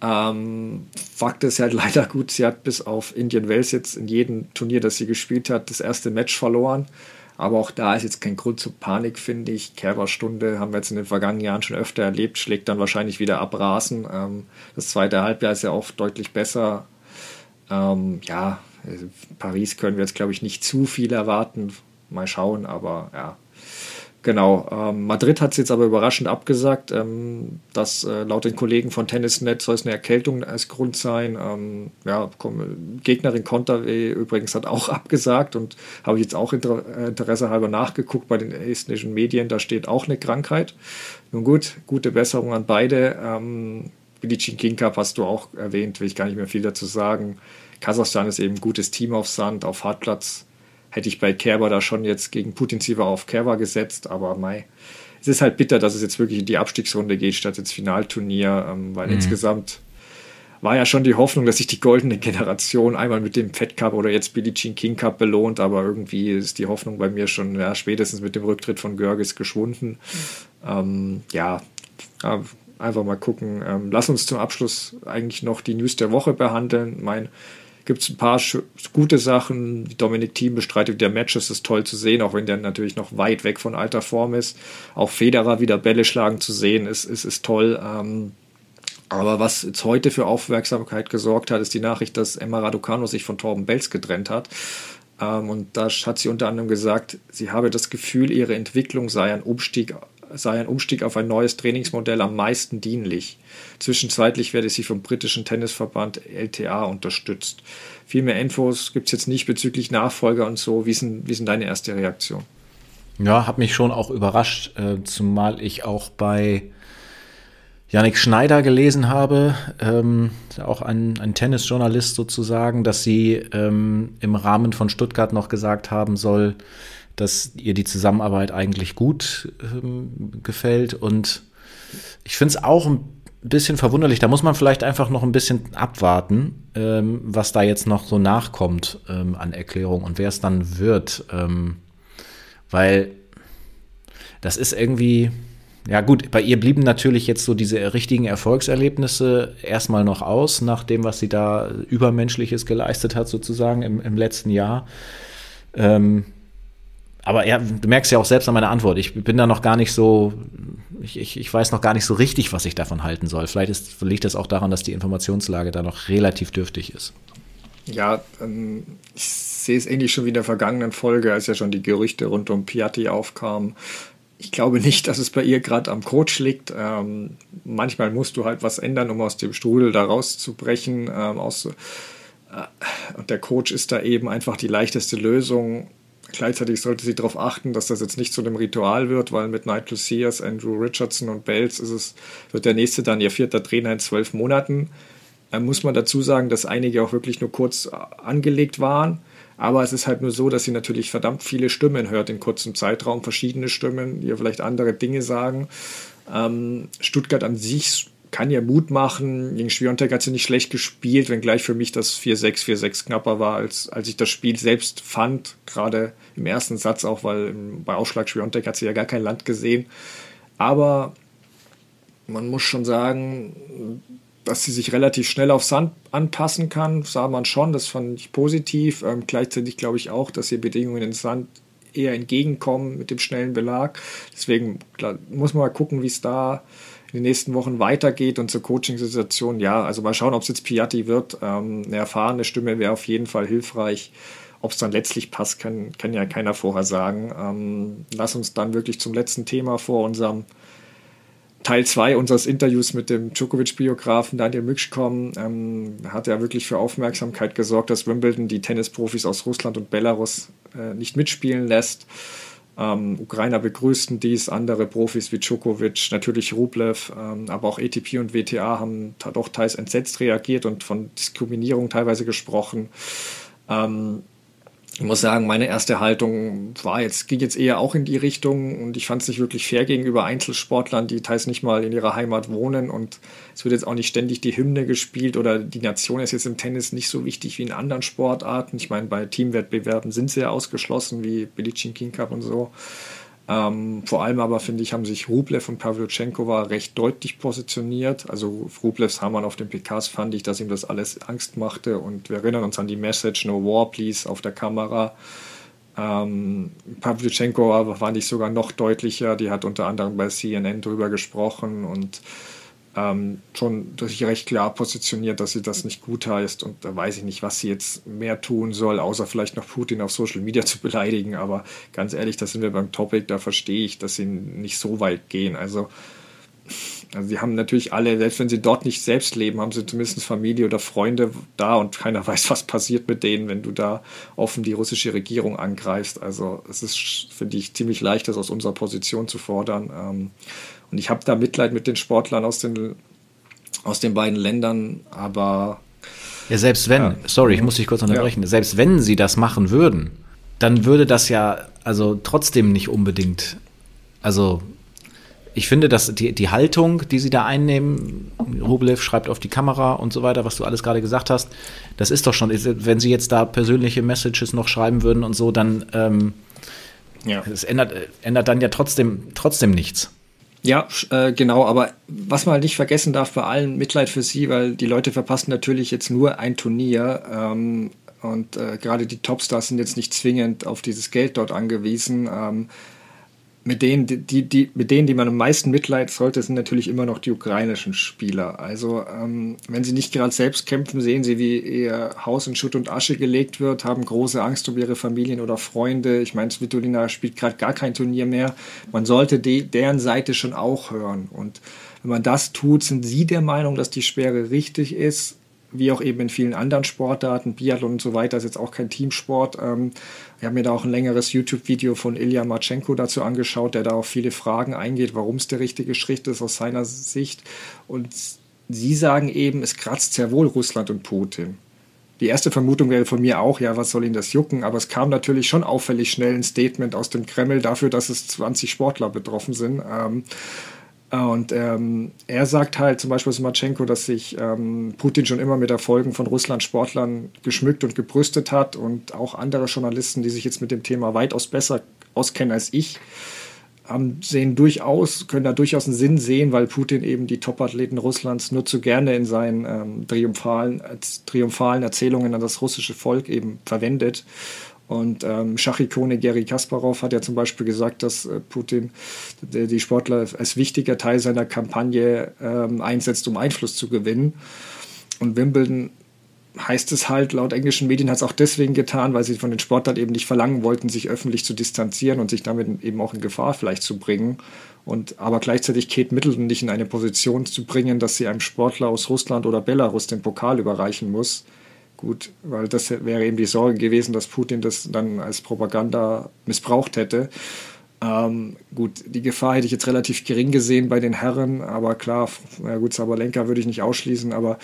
Ähm, Fakt ist halt leider gut, sie hat bis auf Indian Wells jetzt in jedem Turnier, das sie gespielt hat, das erste Match verloren. Aber auch da ist jetzt kein Grund zur Panik, finde ich. Kerberstunde haben wir jetzt in den vergangenen Jahren schon öfter erlebt, schlägt dann wahrscheinlich wieder abrasen. Ähm, das zweite Halbjahr ist ja auch deutlich besser. Ähm, ja, Paris können wir jetzt, glaube ich, nicht zu viel erwarten. Mal schauen, aber ja, Genau, ähm, Madrid hat es jetzt aber überraschend abgesagt. Ähm, dass äh, laut den Kollegen von Tennisnet soll es eine Erkältung als Grund sein. Ähm, ja, komm, Gegnerin Konterweh übrigens hat auch abgesagt und habe ich jetzt auch inter äh, Interesse halber nachgeguckt bei den estnischen Medien. Da steht auch eine Krankheit. Nun gut, gute Besserung an beide. Ähm, Bilicin King Cup hast du auch erwähnt, will ich gar nicht mehr viel dazu sagen. Kasachstan ist eben ein gutes Team auf Sand, auf Hartplatz hätte ich bei Kerber da schon jetzt gegen Putin Siever auf Kerber gesetzt, aber Mai. Es ist halt bitter, dass es jetzt wirklich in die Abstiegsrunde geht, statt ins Finalturnier, ähm, weil mhm. insgesamt war ja schon die Hoffnung, dass sich die goldene Generation einmal mit dem Fed Cup oder jetzt Billie Jean King Cup belohnt, aber irgendwie ist die Hoffnung bei mir schon ja, spätestens mit dem Rücktritt von Görges geschwunden. Ähm, ja, einfach mal gucken. Ähm, lass uns zum Abschluss eigentlich noch die News der Woche behandeln. Mein gibt es ein paar gute Sachen. Dominik Thiem bestreitet der Matches, ist toll zu sehen, auch wenn der natürlich noch weit weg von alter Form ist. Auch Federer wieder Bälle schlagen zu sehen, ist, ist, ist toll. Ähm, aber was jetzt heute für Aufmerksamkeit gesorgt hat, ist die Nachricht, dass Emma Raducano sich von Torben Belz getrennt hat. Ähm, und da hat sie unter anderem gesagt, sie habe das Gefühl, ihre Entwicklung sei ein Umstieg sei ein Umstieg auf ein neues Trainingsmodell am meisten dienlich. Zwischenzeitlich werde sie vom britischen Tennisverband LTA unterstützt. Viel mehr Infos gibt es jetzt nicht bezüglich Nachfolger und so. Wie sind, wie sind deine erste Reaktion? Ja, hat mich schon auch überrascht, äh, zumal ich auch bei Yannick Schneider gelesen habe, ähm, auch ein, ein Tennisjournalist sozusagen, dass sie ähm, im Rahmen von Stuttgart noch gesagt haben soll, dass ihr die Zusammenarbeit eigentlich gut ähm, gefällt. Und ich finde es auch ein bisschen verwunderlich. Da muss man vielleicht einfach noch ein bisschen abwarten, ähm, was da jetzt noch so nachkommt ähm, an Erklärung und wer es dann wird. Ähm, weil das ist irgendwie, ja gut, bei ihr blieben natürlich jetzt so diese richtigen Erfolgserlebnisse erstmal noch aus, nach dem, was sie da Übermenschliches geleistet hat, sozusagen im, im letzten Jahr. Ähm, aber ja, du merkst ja auch selbst an meiner Antwort, ich bin da noch gar nicht so, ich, ich, ich weiß noch gar nicht so richtig, was ich davon halten soll. Vielleicht ist, liegt das auch daran, dass die Informationslage da noch relativ dürftig ist. Ja, ähm, ich sehe es ähnlich schon wie in der vergangenen Folge, als ja schon die Gerüchte rund um Piatti aufkamen. Ich glaube nicht, dass es bei ihr gerade am Coach liegt. Ähm, manchmal musst du halt was ändern, um aus dem Strudel da rauszubrechen. Ähm, aus, äh, und der Coach ist da eben einfach die leichteste Lösung Gleichzeitig sollte sie darauf achten, dass das jetzt nicht zu einem Ritual wird, weil mit Nigel Sears, Andrew Richardson und Bells ist es, wird der nächste dann ihr vierter Trainer in zwölf Monaten. Da muss man dazu sagen, dass einige auch wirklich nur kurz angelegt waren. Aber es ist halt nur so, dass sie natürlich verdammt viele Stimmen hört in kurzem Zeitraum, verschiedene Stimmen, die ihr vielleicht andere Dinge sagen. Ähm, Stuttgart an sich kann ja Mut machen. Gegen Schwiontek hat sie nicht schlecht gespielt, wenngleich für mich das 4-6, 4-6 knapper war, als, als ich das Spiel selbst fand. Gerade im ersten Satz auch, weil bei Ausschlag Schwiontek hat sie ja gar kein Land gesehen. Aber man muss schon sagen, dass sie sich relativ schnell auf Sand anpassen kann, sah man schon, das fand ich positiv. Ähm, gleichzeitig glaube ich auch, dass ihr Bedingungen in Sand eher entgegenkommen mit dem schnellen Belag. Deswegen klar, muss man mal gucken, wie es da in den nächsten Wochen weitergeht und zur Coaching-Situation. Ja, also mal schauen, ob es jetzt Piatti wird. Ähm, eine erfahrene Stimme wäre auf jeden Fall hilfreich. Ob es dann letztlich passt, kann, kann ja keiner vorher sagen. Ähm, lass uns dann wirklich zum letzten Thema vor unserem Teil 2 unseres Interviews mit dem Djokovic-Biografen Daniel Müksch kommen, ähm, hat er wirklich für Aufmerksamkeit gesorgt, dass Wimbledon die Tennisprofis aus Russland und Belarus äh, nicht mitspielen lässt. Ähm, Ukrainer begrüßten dies, andere Profis wie Djokovic, natürlich Rublev, ähm, aber auch ATP und WTA haben doch teils entsetzt reagiert und von Diskriminierung teilweise gesprochen. Ähm, ich muss sagen, meine erste Haltung war jetzt, ging jetzt eher auch in die Richtung und ich fand es nicht wirklich fair gegenüber Einzelsportlern, die teils nicht mal in ihrer Heimat wohnen und es wird jetzt auch nicht ständig die Hymne gespielt oder die Nation ist jetzt im Tennis nicht so wichtig wie in anderen Sportarten. Ich meine, bei Teamwettbewerben sind sie ja ausgeschlossen, wie Billie Jean King Cup und so. Ähm, vor allem aber, finde ich, haben sich Rublev und Pavlyuchenkova recht deutlich positioniert. Also Rublevs Hamann auf den PKs fand ich, dass ihm das alles Angst machte. Und wir erinnern uns an die Message No War, Please auf der Kamera. Ähm, Pavlyuchenkova fand ich sogar noch deutlicher. Die hat unter anderem bei CNN drüber gesprochen und ähm, schon sich recht klar positioniert, dass sie das nicht gut heißt. Und da weiß ich nicht, was sie jetzt mehr tun soll, außer vielleicht noch Putin auf Social Media zu beleidigen. Aber ganz ehrlich, da sind wir beim Topic, da verstehe ich, dass sie nicht so weit gehen. Also, also sie haben natürlich alle, selbst wenn sie dort nicht selbst leben, haben sie zumindest Familie oder Freunde da und keiner weiß, was passiert mit denen, wenn du da offen die russische Regierung angreifst. Also es ist, finde ich, ziemlich leicht, das aus unserer Position zu fordern. Ähm, und ich habe da Mitleid mit den Sportlern aus den, aus den beiden Ländern, aber. Ja, selbst wenn, ja. sorry, ich muss dich kurz unterbrechen, ja. selbst wenn sie das machen würden, dann würde das ja also trotzdem nicht unbedingt, also ich finde, dass die, die Haltung, die sie da einnehmen, Rublev schreibt auf die Kamera und so weiter, was du alles gerade gesagt hast, das ist doch schon, wenn sie jetzt da persönliche Messages noch schreiben würden und so, dann ähm, ja. es ändert, ändert dann ja trotzdem, trotzdem nichts. Ja, äh, genau, aber was man halt nicht vergessen darf bei allen Mitleid für sie, weil die Leute verpassen natürlich jetzt nur ein Turnier ähm, und äh, gerade die Topstars sind jetzt nicht zwingend auf dieses Geld dort angewiesen. Ähm, mit denen, die, die, mit denen, die man am meisten Mitleid sollte, sind natürlich immer noch die ukrainischen Spieler. Also ähm, wenn sie nicht gerade selbst kämpfen, sehen sie, wie ihr Haus in Schutt und Asche gelegt wird, haben große Angst um ihre Familien oder Freunde. Ich meine, Svitolina spielt gerade gar kein Turnier mehr. Man sollte die, deren Seite schon auch hören. Und wenn man das tut, sind sie der Meinung, dass die Sperre richtig ist wie auch eben in vielen anderen Sportarten, Biathlon und so weiter, ist jetzt auch kein Teamsport. Ähm, ich habe mir da auch ein längeres YouTube-Video von Ilya Marchenko dazu angeschaut, der da auf viele Fragen eingeht, warum es der richtige Schritt ist aus seiner Sicht. Und sie sagen eben, es kratzt sehr wohl Russland und Putin. Die erste Vermutung wäre von mir auch, ja, was soll ihn das jucken? Aber es kam natürlich schon auffällig schnell ein Statement aus dem Kreml dafür, dass es 20 Sportler betroffen sind. Ähm, und ähm, er sagt halt zum Beispiel Smatschenko, dass sich ähm, Putin schon immer mit Erfolgen von Russland-Sportlern geschmückt und gebrüstet hat und auch andere Journalisten, die sich jetzt mit dem Thema weitaus besser auskennen als ich, haben, sehen durchaus, können da durchaus einen Sinn sehen, weil Putin eben die Topathleten Russlands nur zu gerne in seinen ähm, triumphalen, triumphalen Erzählungen an das russische Volk eben verwendet. Und ähm, Schachikone Gary Kasparov hat ja zum Beispiel gesagt, dass äh, Putin die, die Sportler als wichtiger Teil seiner Kampagne ähm, einsetzt, um Einfluss zu gewinnen. Und Wimbledon heißt es halt, laut englischen Medien hat es auch deswegen getan, weil sie von den Sportlern eben nicht verlangen wollten, sich öffentlich zu distanzieren und sich damit eben auch in Gefahr vielleicht zu bringen. Und aber gleichzeitig Kate Middleton nicht in eine Position zu bringen, dass sie einem Sportler aus Russland oder Belarus den Pokal überreichen muss Gut, weil das wäre eben die Sorge gewesen, dass Putin das dann als Propaganda missbraucht hätte. Ähm, gut, die Gefahr hätte ich jetzt relativ gering gesehen bei den Herren, aber klar, na gut, Sabalenka würde ich nicht ausschließen, aber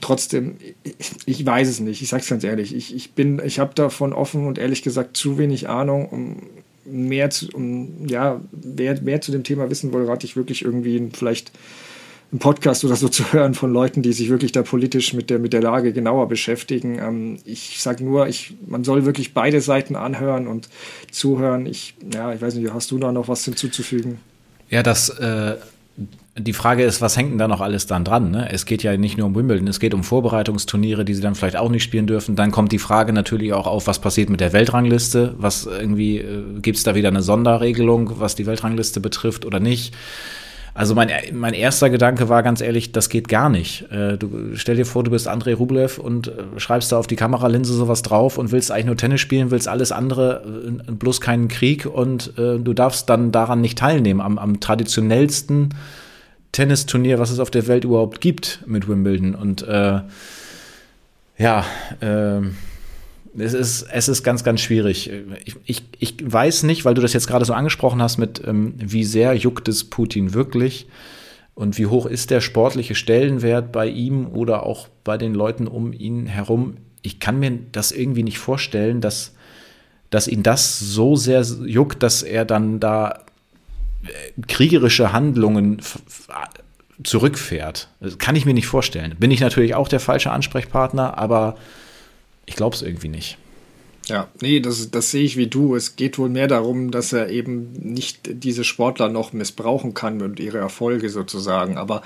trotzdem, ich, ich weiß es nicht, ich sage es ganz ehrlich, ich, ich ich habe davon offen und ehrlich gesagt zu wenig Ahnung, um mehr zu, um, ja, wer mehr zu dem Thema wissen will, rate ich wirklich irgendwie vielleicht einen Podcast oder so zu hören von Leuten, die sich wirklich da politisch mit der, mit der Lage genauer beschäftigen. Ähm, ich sage nur, ich, man soll wirklich beide Seiten anhören und zuhören. Ich, ja, ich weiß nicht, hast du da noch was hinzuzufügen? Ja, das, äh, die Frage ist, was hängt denn da noch alles dann dran? Ne? Es geht ja nicht nur um Wimbledon, es geht um Vorbereitungsturniere, die sie dann vielleicht auch nicht spielen dürfen. Dann kommt die Frage natürlich auch auf, was passiert mit der Weltrangliste? Was irgendwie, äh, gibt es da wieder eine Sonderregelung, was die Weltrangliste betrifft oder nicht? Also mein, mein erster Gedanke war ganz ehrlich, das geht gar nicht. Äh, du stell dir vor, du bist Andrei Rublev und äh, schreibst da auf die Kameralinse sowas drauf und willst eigentlich nur Tennis spielen, willst alles andere, äh, bloß keinen Krieg und äh, du darfst dann daran nicht teilnehmen, am, am traditionellsten Tennisturnier, was es auf der Welt überhaupt gibt mit Wimbledon. Und äh, ja, äh, es ist, es ist ganz, ganz schwierig. Ich, ich, ich weiß nicht, weil du das jetzt gerade so angesprochen hast, mit ähm, wie sehr juckt es Putin wirklich und wie hoch ist der sportliche Stellenwert bei ihm oder auch bei den Leuten um ihn herum. Ich kann mir das irgendwie nicht vorstellen, dass, dass ihn das so sehr juckt, dass er dann da äh, kriegerische Handlungen zurückfährt. Das kann ich mir nicht vorstellen. Bin ich natürlich auch der falsche Ansprechpartner, aber ich glaube es irgendwie nicht. Ja, nee, das, das sehe ich wie du. Es geht wohl mehr darum, dass er eben nicht diese Sportler noch missbrauchen kann und ihre Erfolge sozusagen. Aber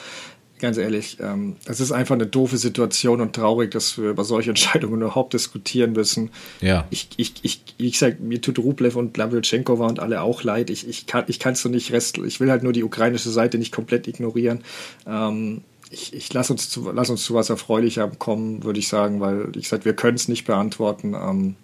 ganz ehrlich, ähm, es ist einfach eine doofe Situation und traurig, dass wir über solche Entscheidungen überhaupt diskutieren müssen. Ja. Ich, ich, ich, ich sag, mir tut Rublev und Lavlitschenkova und alle auch leid. Ich, ich kann ich kann's so nicht rest, ich will halt nur die ukrainische Seite nicht komplett ignorieren. Ähm, ich, ich lass uns zu, lass uns zu was Erfreulichem kommen, würde ich sagen, weil ich sage, wir können es nicht beantworten. Ähm,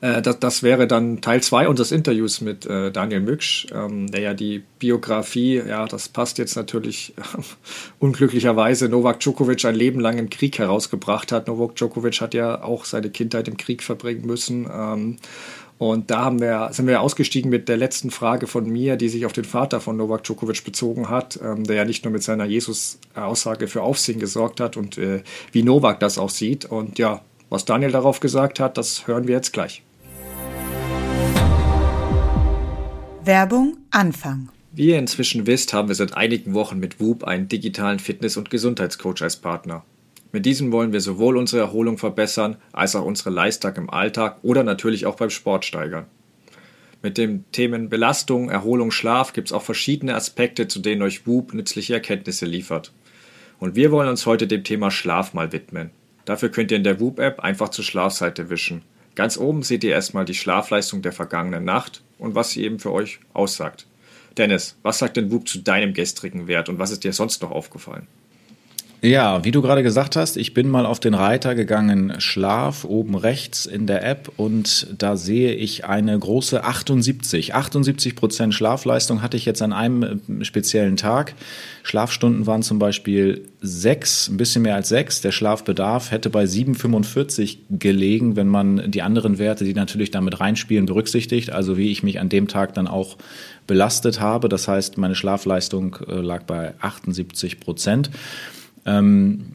äh, das, das wäre dann Teil 2 unseres Interviews mit äh, Daniel Mücksch, ähm, der ja die Biografie, ja, das passt jetzt natürlich äh, unglücklicherweise, Novak Djokovic ein Leben lang im Krieg herausgebracht hat. Novak Djokovic hat ja auch seine Kindheit im Krieg verbringen müssen. Ähm, und da haben wir, sind wir ausgestiegen mit der letzten Frage von mir, die sich auf den Vater von Novak Djokovic bezogen hat, ähm, der ja nicht nur mit seiner Jesus-Aussage für Aufsehen gesorgt hat und äh, wie Novak das auch sieht. Und ja, was Daniel darauf gesagt hat, das hören wir jetzt gleich. Werbung Anfang. Wie ihr inzwischen wisst, haben wir seit einigen Wochen mit Whoop einen digitalen Fitness- und Gesundheitscoach als Partner. Mit diesem wollen wir sowohl unsere Erholung verbessern, als auch unsere Leistung im Alltag oder natürlich auch beim Sport steigern. Mit den Themen Belastung, Erholung, Schlaf gibt es auch verschiedene Aspekte, zu denen euch Whoop nützliche Erkenntnisse liefert. Und wir wollen uns heute dem Thema Schlaf mal widmen. Dafür könnt ihr in der Whoop-App einfach zur Schlafseite wischen. Ganz oben seht ihr erstmal die Schlafleistung der vergangenen Nacht und was sie eben für euch aussagt. Dennis, was sagt denn Whoop zu deinem gestrigen Wert und was ist dir sonst noch aufgefallen? Ja, wie du gerade gesagt hast, ich bin mal auf den Reiter gegangen, Schlaf oben rechts in der App und da sehe ich eine große 78. 78 Prozent Schlafleistung hatte ich jetzt an einem äh, speziellen Tag. Schlafstunden waren zum Beispiel sechs, ein bisschen mehr als sechs. Der Schlafbedarf hätte bei 7,45 gelegen, wenn man die anderen Werte, die natürlich damit reinspielen, berücksichtigt. Also wie ich mich an dem Tag dann auch belastet habe. Das heißt, meine Schlafleistung äh, lag bei 78 Prozent. Ähm,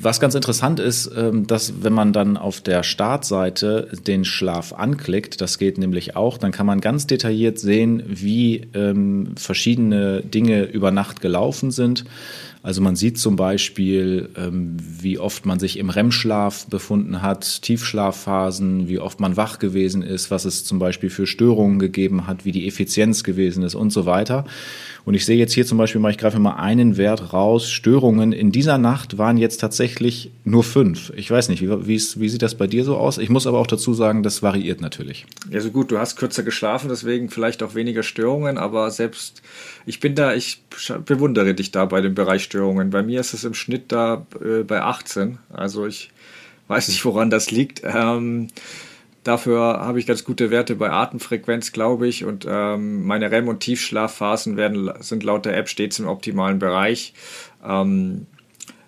was ganz interessant ist, ähm, dass wenn man dann auf der Startseite den Schlaf anklickt, das geht nämlich auch, dann kann man ganz detailliert sehen, wie ähm, verschiedene Dinge über Nacht gelaufen sind. Also man sieht zum Beispiel, ähm, wie oft man sich im REM-Schlaf befunden hat, Tiefschlafphasen, wie oft man wach gewesen ist, was es zum Beispiel für Störungen gegeben hat, wie die Effizienz gewesen ist und so weiter. Und ich sehe jetzt hier zum Beispiel ich greife mal einen Wert raus. Störungen in dieser Nacht waren jetzt tatsächlich nur fünf. Ich weiß nicht, wie, wie sieht das bei dir so aus? Ich muss aber auch dazu sagen, das variiert natürlich. Ja, so gut, du hast kürzer geschlafen, deswegen vielleicht auch weniger Störungen, aber selbst ich bin da, ich bewundere dich da bei den Bereichsstörungen. Bei mir ist es im Schnitt da äh, bei 18. Also ich weiß nicht, woran das liegt. Ähm, Dafür habe ich ganz gute Werte bei Atemfrequenz, glaube ich. Und ähm, meine REM- und Tiefschlafphasen werden, sind laut der App stets im optimalen Bereich. Ähm,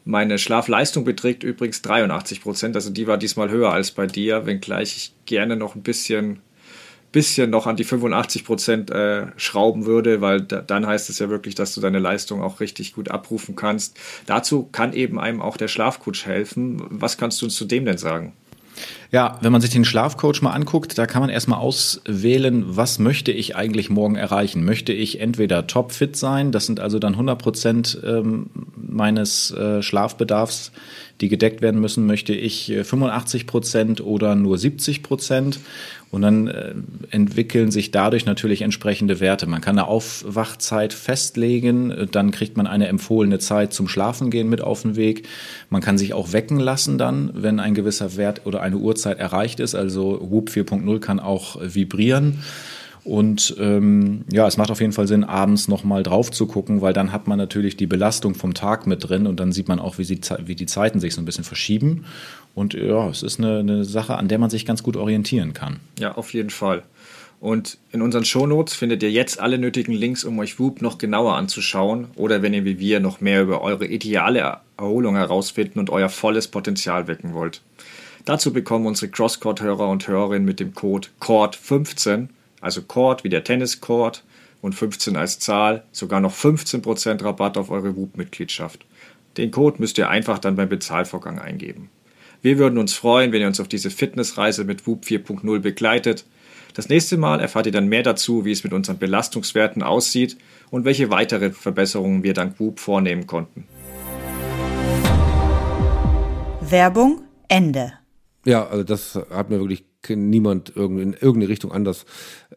meine Schlafleistung beträgt übrigens 83 Prozent. Also die war diesmal höher als bei dir, wenngleich ich gerne noch ein bisschen, bisschen noch an die 85 Prozent äh, schrauben würde, weil da, dann heißt es ja wirklich, dass du deine Leistung auch richtig gut abrufen kannst. Dazu kann eben einem auch der Schlafcoach helfen. Was kannst du uns zu dem denn sagen? Ja, wenn man sich den Schlafcoach mal anguckt, da kann man erstmal auswählen, was möchte ich eigentlich morgen erreichen? Möchte ich entweder topfit sein, das sind also dann 100 Prozent ähm, meines äh, Schlafbedarfs, die gedeckt werden müssen, möchte ich 85 äh, Prozent oder nur 70 Prozent. Und dann äh, entwickeln sich dadurch natürlich entsprechende Werte. Man kann eine Aufwachzeit festlegen, dann kriegt man eine empfohlene Zeit zum Schlafengehen mit auf den Weg. Man kann sich auch wecken lassen dann, wenn ein gewisser Wert oder eine Uhrzeit erreicht ist. Also Whoop 4.0 kann auch vibrieren. Und ähm, ja, es macht auf jeden Fall Sinn, abends nochmal drauf zu gucken, weil dann hat man natürlich die Belastung vom Tag mit drin und dann sieht man auch, wie, sie, wie die Zeiten sich so ein bisschen verschieben. Und ja, es ist eine, eine Sache, an der man sich ganz gut orientieren kann. Ja, auf jeden Fall. Und in unseren Shownotes findet ihr jetzt alle nötigen Links, um euch Whoop noch genauer anzuschauen oder wenn ihr wie wir noch mehr über eure ideale Erholung herausfinden und euer volles Potenzial wecken wollt. Dazu bekommen unsere Crosscourt-Hörer und Hörerinnen mit dem Code CORD15 also Court wie der Tenniscourt und 15 als Zahl, sogar noch 15% Rabatt auf eure WUP-Mitgliedschaft. Den Code müsst ihr einfach dann beim Bezahlvorgang eingeben. Wir würden uns freuen, wenn ihr uns auf diese Fitnessreise mit WUP 4.0 begleitet. Das nächste Mal erfahrt ihr dann mehr dazu, wie es mit unseren Belastungswerten aussieht und welche weitere Verbesserungen wir dank WUP vornehmen konnten. Werbung Ende. Ja, also das hat mir wirklich niemand in irgendeine Richtung anders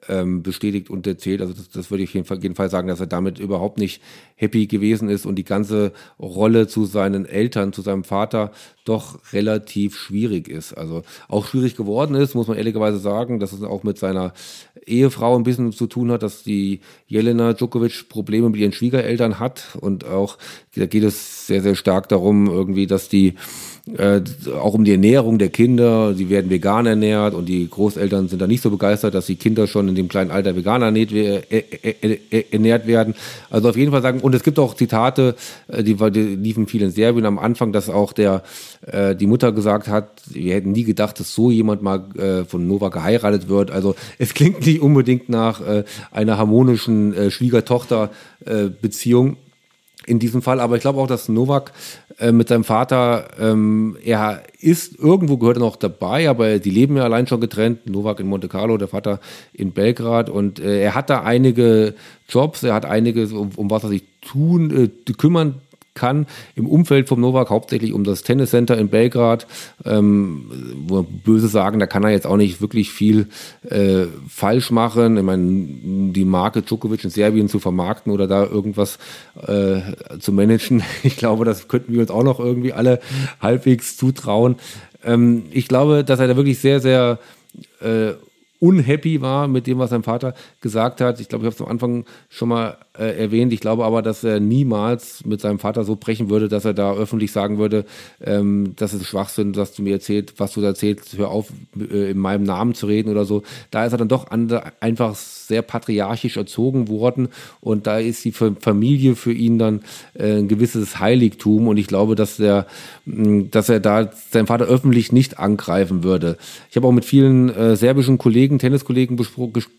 ähm, bestätigt und erzählt. Also das, das würde ich auf jeden Fall, jeden Fall sagen, dass er damit überhaupt nicht happy gewesen ist und die ganze Rolle zu seinen Eltern, zu seinem Vater doch relativ schwierig ist. Also auch schwierig geworden ist, muss man ehrlicherweise sagen, dass es auch mit seiner Ehefrau ein bisschen zu tun hat, dass die Jelena Djokovic Probleme mit ihren Schwiegereltern hat und auch da geht es sehr, sehr stark darum, irgendwie, dass die äh, auch um die Ernährung der Kinder, sie werden vegan ernährt und die Großeltern sind da nicht so begeistert, dass die Kinder schon in dem kleinen Alter vegan ernährt, äh, äh, ernährt werden. Also auf jeden Fall sagen, und es gibt auch Zitate, die, die liefen viel in Serbien am Anfang, dass auch der äh, die Mutter gesagt hat, wir hätten nie gedacht, dass so jemand mal äh, von Nova geheiratet wird. Also es klingt nicht unbedingt nach äh, einer harmonischen äh, Schwiegertochter-Beziehung in diesem Fall. Aber ich glaube auch, dass Novak äh, mit seinem Vater, ähm, er ist irgendwo gehört er noch dabei, aber die leben ja allein schon getrennt. Novak in Monte Carlo, der Vater in Belgrad. Und äh, er hat da einige Jobs, er hat einiges, um, um was er sich tun, äh, kümmern kann im Umfeld vom Novak, hauptsächlich um das Tenniscenter in Belgrad, ähm, wo böse sagen, da kann er jetzt auch nicht wirklich viel äh, falsch machen. Ich meine, die Marke Djokovic in Serbien zu vermarkten oder da irgendwas äh, zu managen, ich glaube, das könnten wir uns auch noch irgendwie alle halbwegs zutrauen. Ähm, ich glaube, dass er da wirklich sehr, sehr äh, unhappy war mit dem, was sein Vater gesagt hat. Ich glaube, ich habe es am Anfang schon mal äh, erwähnt. Ich glaube aber, dass er niemals mit seinem Vater so brechen würde, dass er da öffentlich sagen würde, ähm, das ist Schwachsinn, dass du mir erzählt, was du da erzählst, hör auf, äh, in meinem Namen zu reden oder so. Da ist er dann doch einfach sehr patriarchisch erzogen worden und da ist die Familie für ihn dann äh, ein gewisses Heiligtum und ich glaube, dass der, dass er da seinen Vater öffentlich nicht angreifen würde. Ich habe auch mit vielen äh, serbischen Kollegen, Tenniskollegen ges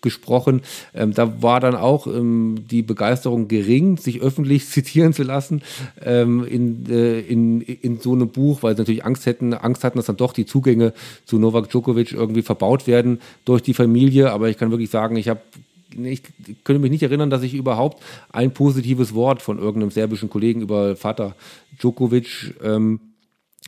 gesprochen. Ähm, da war dann auch ähm, die Begeisterung gering, sich öffentlich zitieren zu lassen ähm, in, äh, in, in so einem Buch, weil sie natürlich Angst hätten, Angst hatten, dass dann doch die Zugänge zu Novak Djokovic irgendwie verbaut werden durch die Familie. Aber ich kann wirklich sagen, ich habe ich könnte mich nicht erinnern, dass ich überhaupt ein positives Wort von irgendeinem serbischen Kollegen über Vater Djokovic ähm,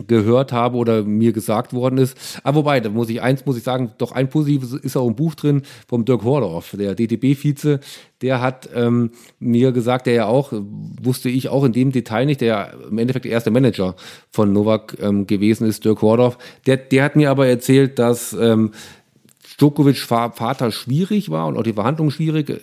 gehört habe oder mir gesagt worden ist. Aber wobei, da muss ich eins muss ich sagen, doch ein positives ist auch im Buch drin vom Dirk Hordorf, der DTB-Vize, der hat ähm, mir gesagt, der ja auch, wusste ich auch in dem Detail nicht, der ja im Endeffekt der erste Manager von Novak ähm, gewesen ist, Dirk Hordorf, der, der hat mir aber erzählt, dass ähm, Djokovic Vater schwierig war und auch die Verhandlungen schwierig,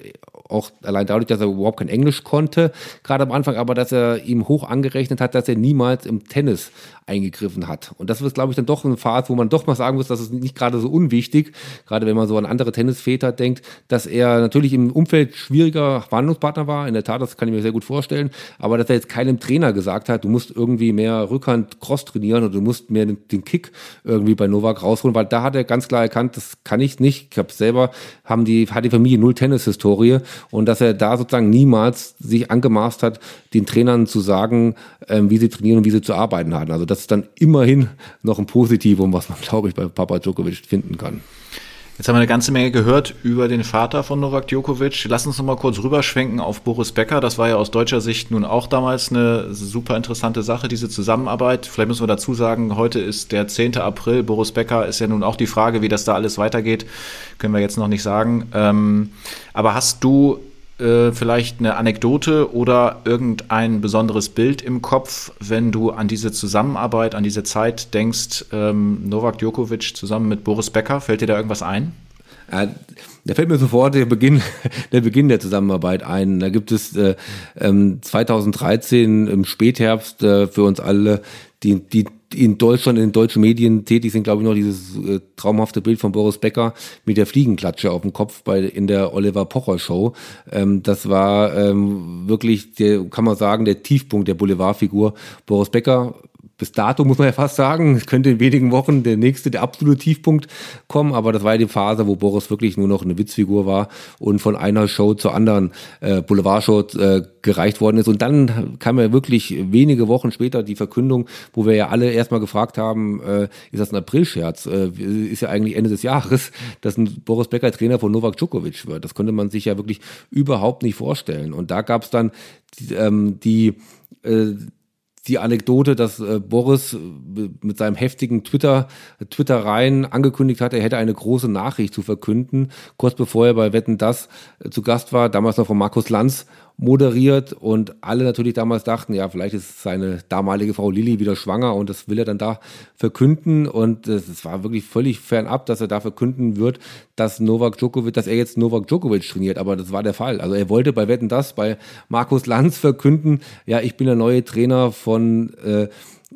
auch allein dadurch, dass er überhaupt kein Englisch konnte, gerade am Anfang, aber dass er ihm hoch angerechnet hat, dass er niemals im Tennis eingegriffen hat. Und das ist, glaube ich, dann doch eine Phase, wo man doch mal sagen muss, das ist nicht gerade so unwichtig, gerade wenn man so an andere Tennisväter denkt, dass er natürlich im Umfeld schwieriger Verhandlungspartner war. In der Tat, das kann ich mir sehr gut vorstellen, aber dass er jetzt keinem Trainer gesagt hat, du musst irgendwie mehr Rückhand Cross trainieren oder du musst mehr den, Kick irgendwie bei Novak rausholen, weil da hat er ganz klar erkannt, das kann ich nicht. Ich habe selber, haben die, hat die Familie null Tennis-Historie und dass er da sozusagen niemals sich angemaßt hat, den Trainern zu sagen, ähm, wie sie trainieren und wie sie zu arbeiten haben. Also das ist dann immerhin noch ein Positivum, was man, glaube ich, bei Papa Djokovic finden kann. Jetzt haben wir eine ganze Menge gehört über den Vater von Novak Djokovic. Lass uns noch mal kurz rüberschwenken auf Boris Becker. Das war ja aus deutscher Sicht nun auch damals eine super interessante Sache, diese Zusammenarbeit. Vielleicht müssen wir dazu sagen, heute ist der 10. April. Boris Becker ist ja nun auch die Frage, wie das da alles weitergeht. Können wir jetzt noch nicht sagen. Ähm, aber hast du äh, vielleicht eine Anekdote oder irgendein besonderes Bild im Kopf, wenn du an diese Zusammenarbeit, an diese Zeit denkst, ähm, Novak Djokovic zusammen mit Boris Becker? Fällt dir da irgendwas ein? Ja, da fällt mir sofort der Beginn, der Beginn der Zusammenarbeit ein. Da gibt es äh, 2013 ähm, im Spätherbst äh, für uns alle die, die in Deutschland, in den deutschen Medien tätig sind, glaube ich, noch dieses äh, traumhafte Bild von Boris Becker mit der Fliegenklatsche auf dem Kopf bei, in der Oliver Pocher Show. Ähm, das war ähm, wirklich, der, kann man sagen, der Tiefpunkt der Boulevardfigur. Boris Becker bis dato muss man ja fast sagen, es könnte in wenigen Wochen der nächste, der absolute Tiefpunkt kommen, aber das war ja die Phase, wo Boris wirklich nur noch eine Witzfigur war und von einer Show zur anderen äh, Boulevardshow äh, gereicht worden ist. Und dann kam ja wirklich wenige Wochen später die Verkündung, wo wir ja alle erstmal gefragt haben, äh, ist das ein Aprilscherz? Äh, ist ja eigentlich Ende des Jahres, dass ein Boris Becker Trainer von Novak Djokovic wird. Das konnte man sich ja wirklich überhaupt nicht vorstellen. Und da gab es dann die, ähm, die äh, die Anekdote, dass äh, Boris äh, mit seinem heftigen Twitter, Twitter rein angekündigt hat, er hätte eine große Nachricht zu verkünden, kurz bevor er bei Wetten Das äh, zu Gast war, damals noch von Markus Lanz moderiert und alle natürlich damals dachten, ja, vielleicht ist seine damalige Frau Lilly wieder schwanger und das will er dann da verkünden und es war wirklich völlig fernab, dass er da verkünden wird, dass Novak Djokovic, dass er jetzt Novak Djokovic trainiert, aber das war der Fall. Also er wollte bei Wetten das bei Markus Lanz verkünden, ja, ich bin der neue Trainer von äh,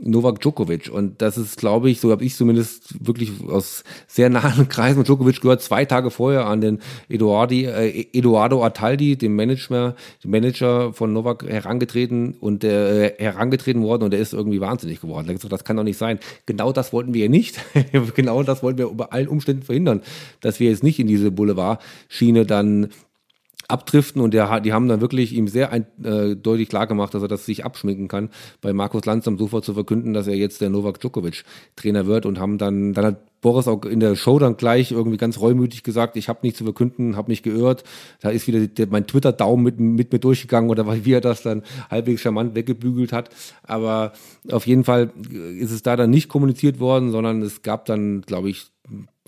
Novak Djokovic. Und das ist, glaube ich, so habe ich zumindest wirklich aus sehr nahen Kreisen Djokovic gehört, zwei Tage vorher an den Eduardi, äh, Eduardo Ataldi, dem Manager, dem Manager von Novak, herangetreten und äh, herangetreten worden und der ist irgendwie wahnsinnig geworden. Er hat gesagt, das kann doch nicht sein. Genau das wollten wir nicht. genau das wollten wir über allen Umständen verhindern, dass wir jetzt nicht in diese Boulevard-Schiene dann abdriften und der, die haben dann wirklich ihm sehr ein, äh, deutlich klar gemacht, dass er das sich abschminken kann, bei Markus Lanz am Sofa zu verkünden, dass er jetzt der Novak Djokovic Trainer wird und haben dann, dann hat Boris auch in der Show dann gleich irgendwie ganz reumütig gesagt, ich habe nichts zu verkünden, habe mich geirrt. Da ist wieder der, mein Twitter-Daumen mit, mit mir durchgegangen oder wie er das dann halbwegs charmant weggebügelt hat. Aber auf jeden Fall ist es da dann nicht kommuniziert worden, sondern es gab dann, glaube ich,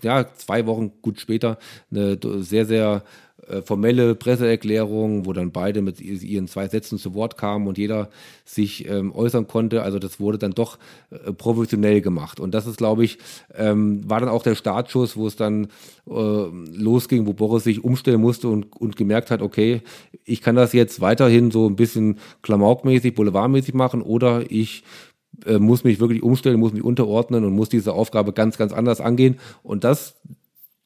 ja, zwei Wochen gut später eine sehr, sehr äh, formelle Presseerklärung, wo dann beide mit ihren zwei Sätzen zu Wort kamen und jeder sich ähm, äußern konnte. Also das wurde dann doch äh, professionell gemacht. Und das ist, glaube ich, ähm, war dann auch der Startschuss, wo es dann äh, losging, wo Boris sich umstellen musste und, und gemerkt hat, okay, ich kann das jetzt weiterhin so ein bisschen klamaukmäßig, boulevardmäßig machen oder ich äh, muss mich wirklich umstellen, muss mich unterordnen und muss diese Aufgabe ganz, ganz anders angehen. Und das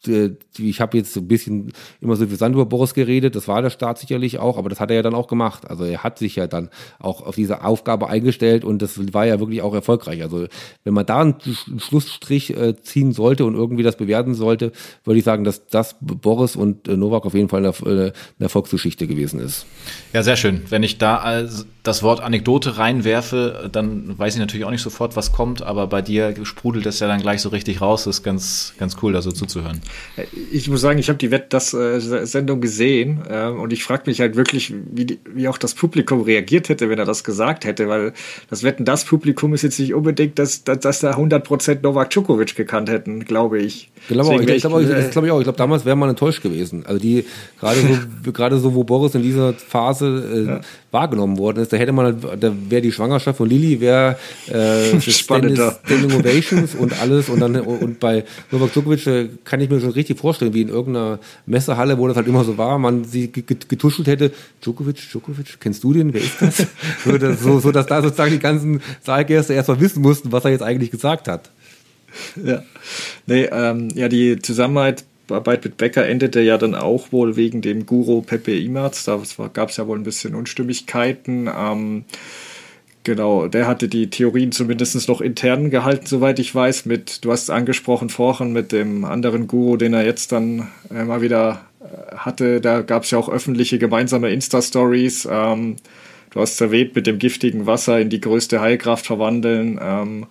ich habe jetzt ein bisschen immer so Sand über Boris geredet, das war der Staat sicherlich auch, aber das hat er ja dann auch gemacht. Also er hat sich ja dann auch auf diese Aufgabe eingestellt und das war ja wirklich auch erfolgreich. Also wenn man da einen Schlussstrich äh, ziehen sollte und irgendwie das bewerten sollte, würde ich sagen, dass das Boris und äh, Novak auf jeden Fall eine, eine Erfolgsgeschichte gewesen ist. Ja, sehr schön. Wenn ich da als das Wort Anekdote reinwerfe, dann weiß ich natürlich auch nicht sofort, was kommt, aber bei dir sprudelt es ja dann gleich so richtig raus. Das ist ganz, ganz cool, da so zuzuhören. Ich muss sagen, ich habe die Wett das äh, Sendung gesehen äh, und ich frage mich halt wirklich, wie, die, wie auch das Publikum reagiert hätte, wenn er das gesagt hätte, weil das Wetten das Publikum ist jetzt nicht unbedingt, dass, dass, dass da 100% Novak Djokovic gekannt hätten, glaube ich. Genau, ich, ich glaube äh, glaub ich auch. Ich glaube, damals wäre man enttäuscht gewesen. Also die, gerade so, gerade so, wo Boris in dieser Phase äh, ja. Wahrgenommen worden ist, da hätte man, da wäre die Schwangerschaft von Lilly, wäre äh. Standing Ovations und alles und dann und bei Novak Djokovic äh, kann ich mir schon richtig vorstellen, wie in irgendeiner Messehalle, wo das halt immer so war, man sie getuschelt hätte, Djokovic, Djokovic, kennst du den, wer ist das? so, dass, so, so, dass da sozusagen die ganzen Saalgäste erstmal wissen mussten, was er jetzt eigentlich gesagt hat. Ja, nee, ähm, ja, die Zusammenarbeit Arbeit mit Becker endete ja dann auch wohl wegen dem Guru Pepe Imaz. Da gab es ja wohl ein bisschen Unstimmigkeiten. Ähm, genau, der hatte die Theorien zumindest noch intern gehalten, soweit ich weiß, mit, du hast es angesprochen vorhin, mit dem anderen Guru, den er jetzt dann äh, mal wieder äh, hatte. Da gab es ja auch öffentliche gemeinsame Insta-Stories. Ähm, du hast erwähnt, mit dem giftigen Wasser in die größte Heilkraft verwandeln. Ähm,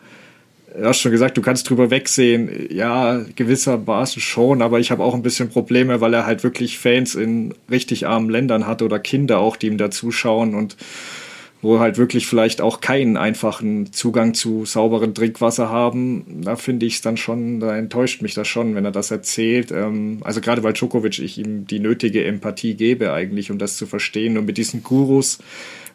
du hast schon gesagt, du kannst drüber wegsehen. Ja, gewissermaßen schon, aber ich habe auch ein bisschen Probleme, weil er halt wirklich Fans in richtig armen Ländern hat oder Kinder auch, die ihm da zuschauen und wo halt wirklich vielleicht auch keinen einfachen Zugang zu sauberem Trinkwasser haben, da finde ich es dann schon, da enttäuscht mich das schon, wenn er das erzählt. Ähm, also gerade weil Djokovic ich ihm die nötige Empathie gebe eigentlich, um das zu verstehen. Und mit diesen Gurus,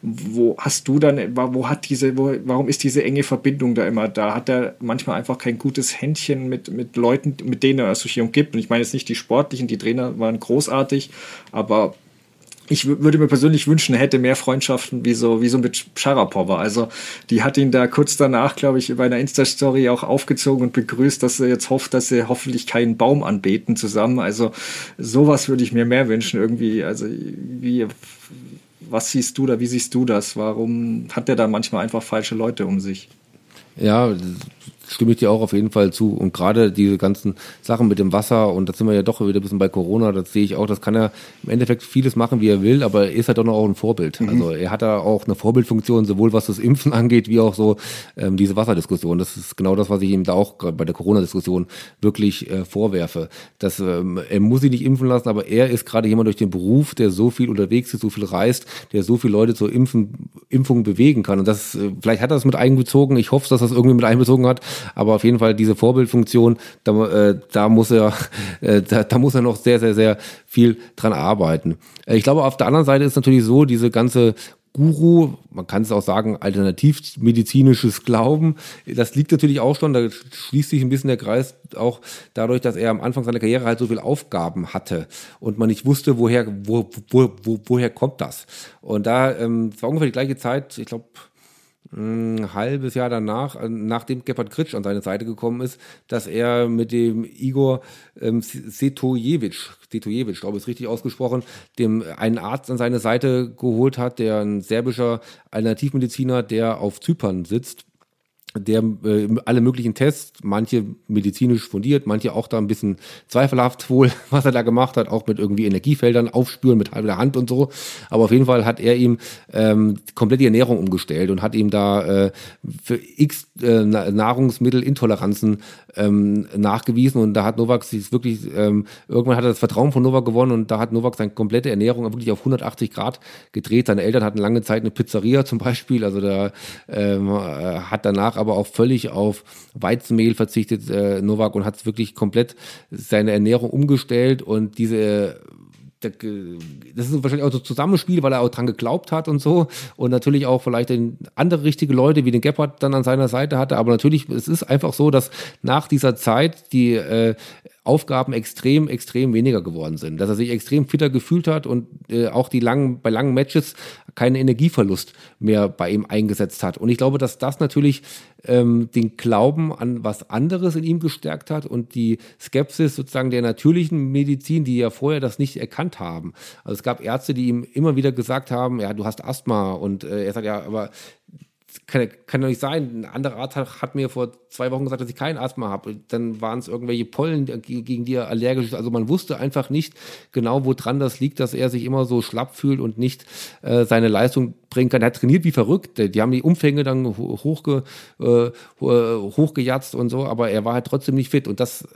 wo hast du dann, wo hat diese, wo, warum ist diese enge Verbindung da immer da? Hat er manchmal einfach kein gutes Händchen mit, mit Leuten, mit denen er Associierung gibt? Und ich meine jetzt nicht die Sportlichen, die Trainer waren großartig, aber ich würde mir persönlich wünschen, er hätte mehr Freundschaften wie so, wie so mit Sharapova. Also, die hat ihn da kurz danach, glaube ich, bei einer Insta-Story auch aufgezogen und begrüßt, dass er jetzt hofft, dass sie hoffentlich keinen Baum anbeten zusammen. Also, sowas würde ich mir mehr wünschen irgendwie. Also, wie, was siehst du da? Wie siehst du das? Warum hat er da manchmal einfach falsche Leute um sich? Ja, stimme ich dir auch auf jeden Fall zu. Und gerade diese ganzen Sachen mit dem Wasser, und da sind wir ja doch wieder ein bisschen bei Corona, das sehe ich auch, das kann er im Endeffekt vieles machen, wie er will, aber er ist halt doch noch auch ein Vorbild. Mhm. Also er hat da auch eine Vorbildfunktion, sowohl was das Impfen angeht, wie auch so ähm, diese Wasserdiskussion. Das ist genau das, was ich ihm da auch bei der Corona-Diskussion wirklich äh, vorwerfe. Dass, ähm, er muss sich nicht impfen lassen, aber er ist gerade jemand durch den Beruf, der so viel unterwegs ist, so viel reist, der so viele Leute zur Impfen, Impfung bewegen kann. Und das, äh, vielleicht hat er das mit einbezogen. Ich hoffe, dass er das irgendwie mit einbezogen hat. Aber auf jeden Fall diese Vorbildfunktion, da, äh, da muss er, äh, da, da muss er noch sehr, sehr, sehr viel dran arbeiten. Äh, ich glaube, auf der anderen Seite ist natürlich so, diese ganze Guru, man kann es auch sagen, alternativmedizinisches Glauben. Das liegt natürlich auch schon, da schließt sich ein bisschen der Kreis auch dadurch, dass er am Anfang seiner Karriere halt so viele Aufgaben hatte und man nicht wusste, woher, wo, wo, wo, woher kommt das. Und da, ähm, es war ungefähr die gleiche Zeit, ich glaube, ein halbes Jahr danach, äh, nachdem Gebhard Kritsch an seine Seite gekommen ist, dass er mit dem Igor ähm, Setojevic, Setojevic, glaube ich, ist richtig ausgesprochen, dem einen Arzt an seine Seite geholt hat, der ein serbischer Alternativmediziner, der auf Zypern sitzt der äh, alle möglichen Tests, manche medizinisch fundiert, manche auch da ein bisschen zweifelhaft wohl, was er da gemacht hat, auch mit irgendwie Energiefeldern aufspüren mit halber Hand und so. Aber auf jeden Fall hat er ihm ähm, komplett die Ernährung umgestellt und hat ihm da äh, für x äh, Nahrungsmittelintoleranzen ähm, nachgewiesen und da hat Novak sich wirklich, ähm, irgendwann hat er das Vertrauen von Novak gewonnen und da hat Novak seine komplette Ernährung wirklich auf 180 Grad gedreht. Seine Eltern hatten lange Zeit eine Pizzeria zum Beispiel, also da ähm, äh, hat danach aber auch völlig auf Weizenmehl verzichtet, äh, Novak, und hat wirklich komplett seine Ernährung umgestellt und diese das ist wahrscheinlich auch so ein Zusammenspiel, weil er auch dran geglaubt hat und so. Und natürlich auch vielleicht andere richtige Leute wie den Gebhardt dann an seiner Seite hatte. Aber natürlich, es ist einfach so, dass nach dieser Zeit die äh, Aufgaben extrem, extrem weniger geworden sind. Dass er sich extrem fitter gefühlt hat und äh, auch die langen, bei langen Matches keinen Energieverlust mehr bei ihm eingesetzt hat. Und ich glaube, dass das natürlich ähm, den Glauben an was anderes in ihm gestärkt hat und die Skepsis sozusagen der natürlichen Medizin, die ja vorher das nicht erkannt haben. Also es gab Ärzte, die ihm immer wieder gesagt haben, ja, du hast Asthma und äh, er sagt ja, aber kann, kann doch nicht sein. Ein anderer Arzt hat, hat, mir vor zwei Wochen gesagt, dass ich keinen Asthma habe. Dann waren es irgendwelche Pollen, gegen die er allergisch ist. Also man wusste einfach nicht genau, woran das liegt, dass er sich immer so schlapp fühlt und nicht äh, seine Leistung bringen kann. Er hat trainiert wie verrückt. Die haben die Umfänge dann hochge, äh, hochgejatzt und so, aber er war halt trotzdem nicht fit. Und das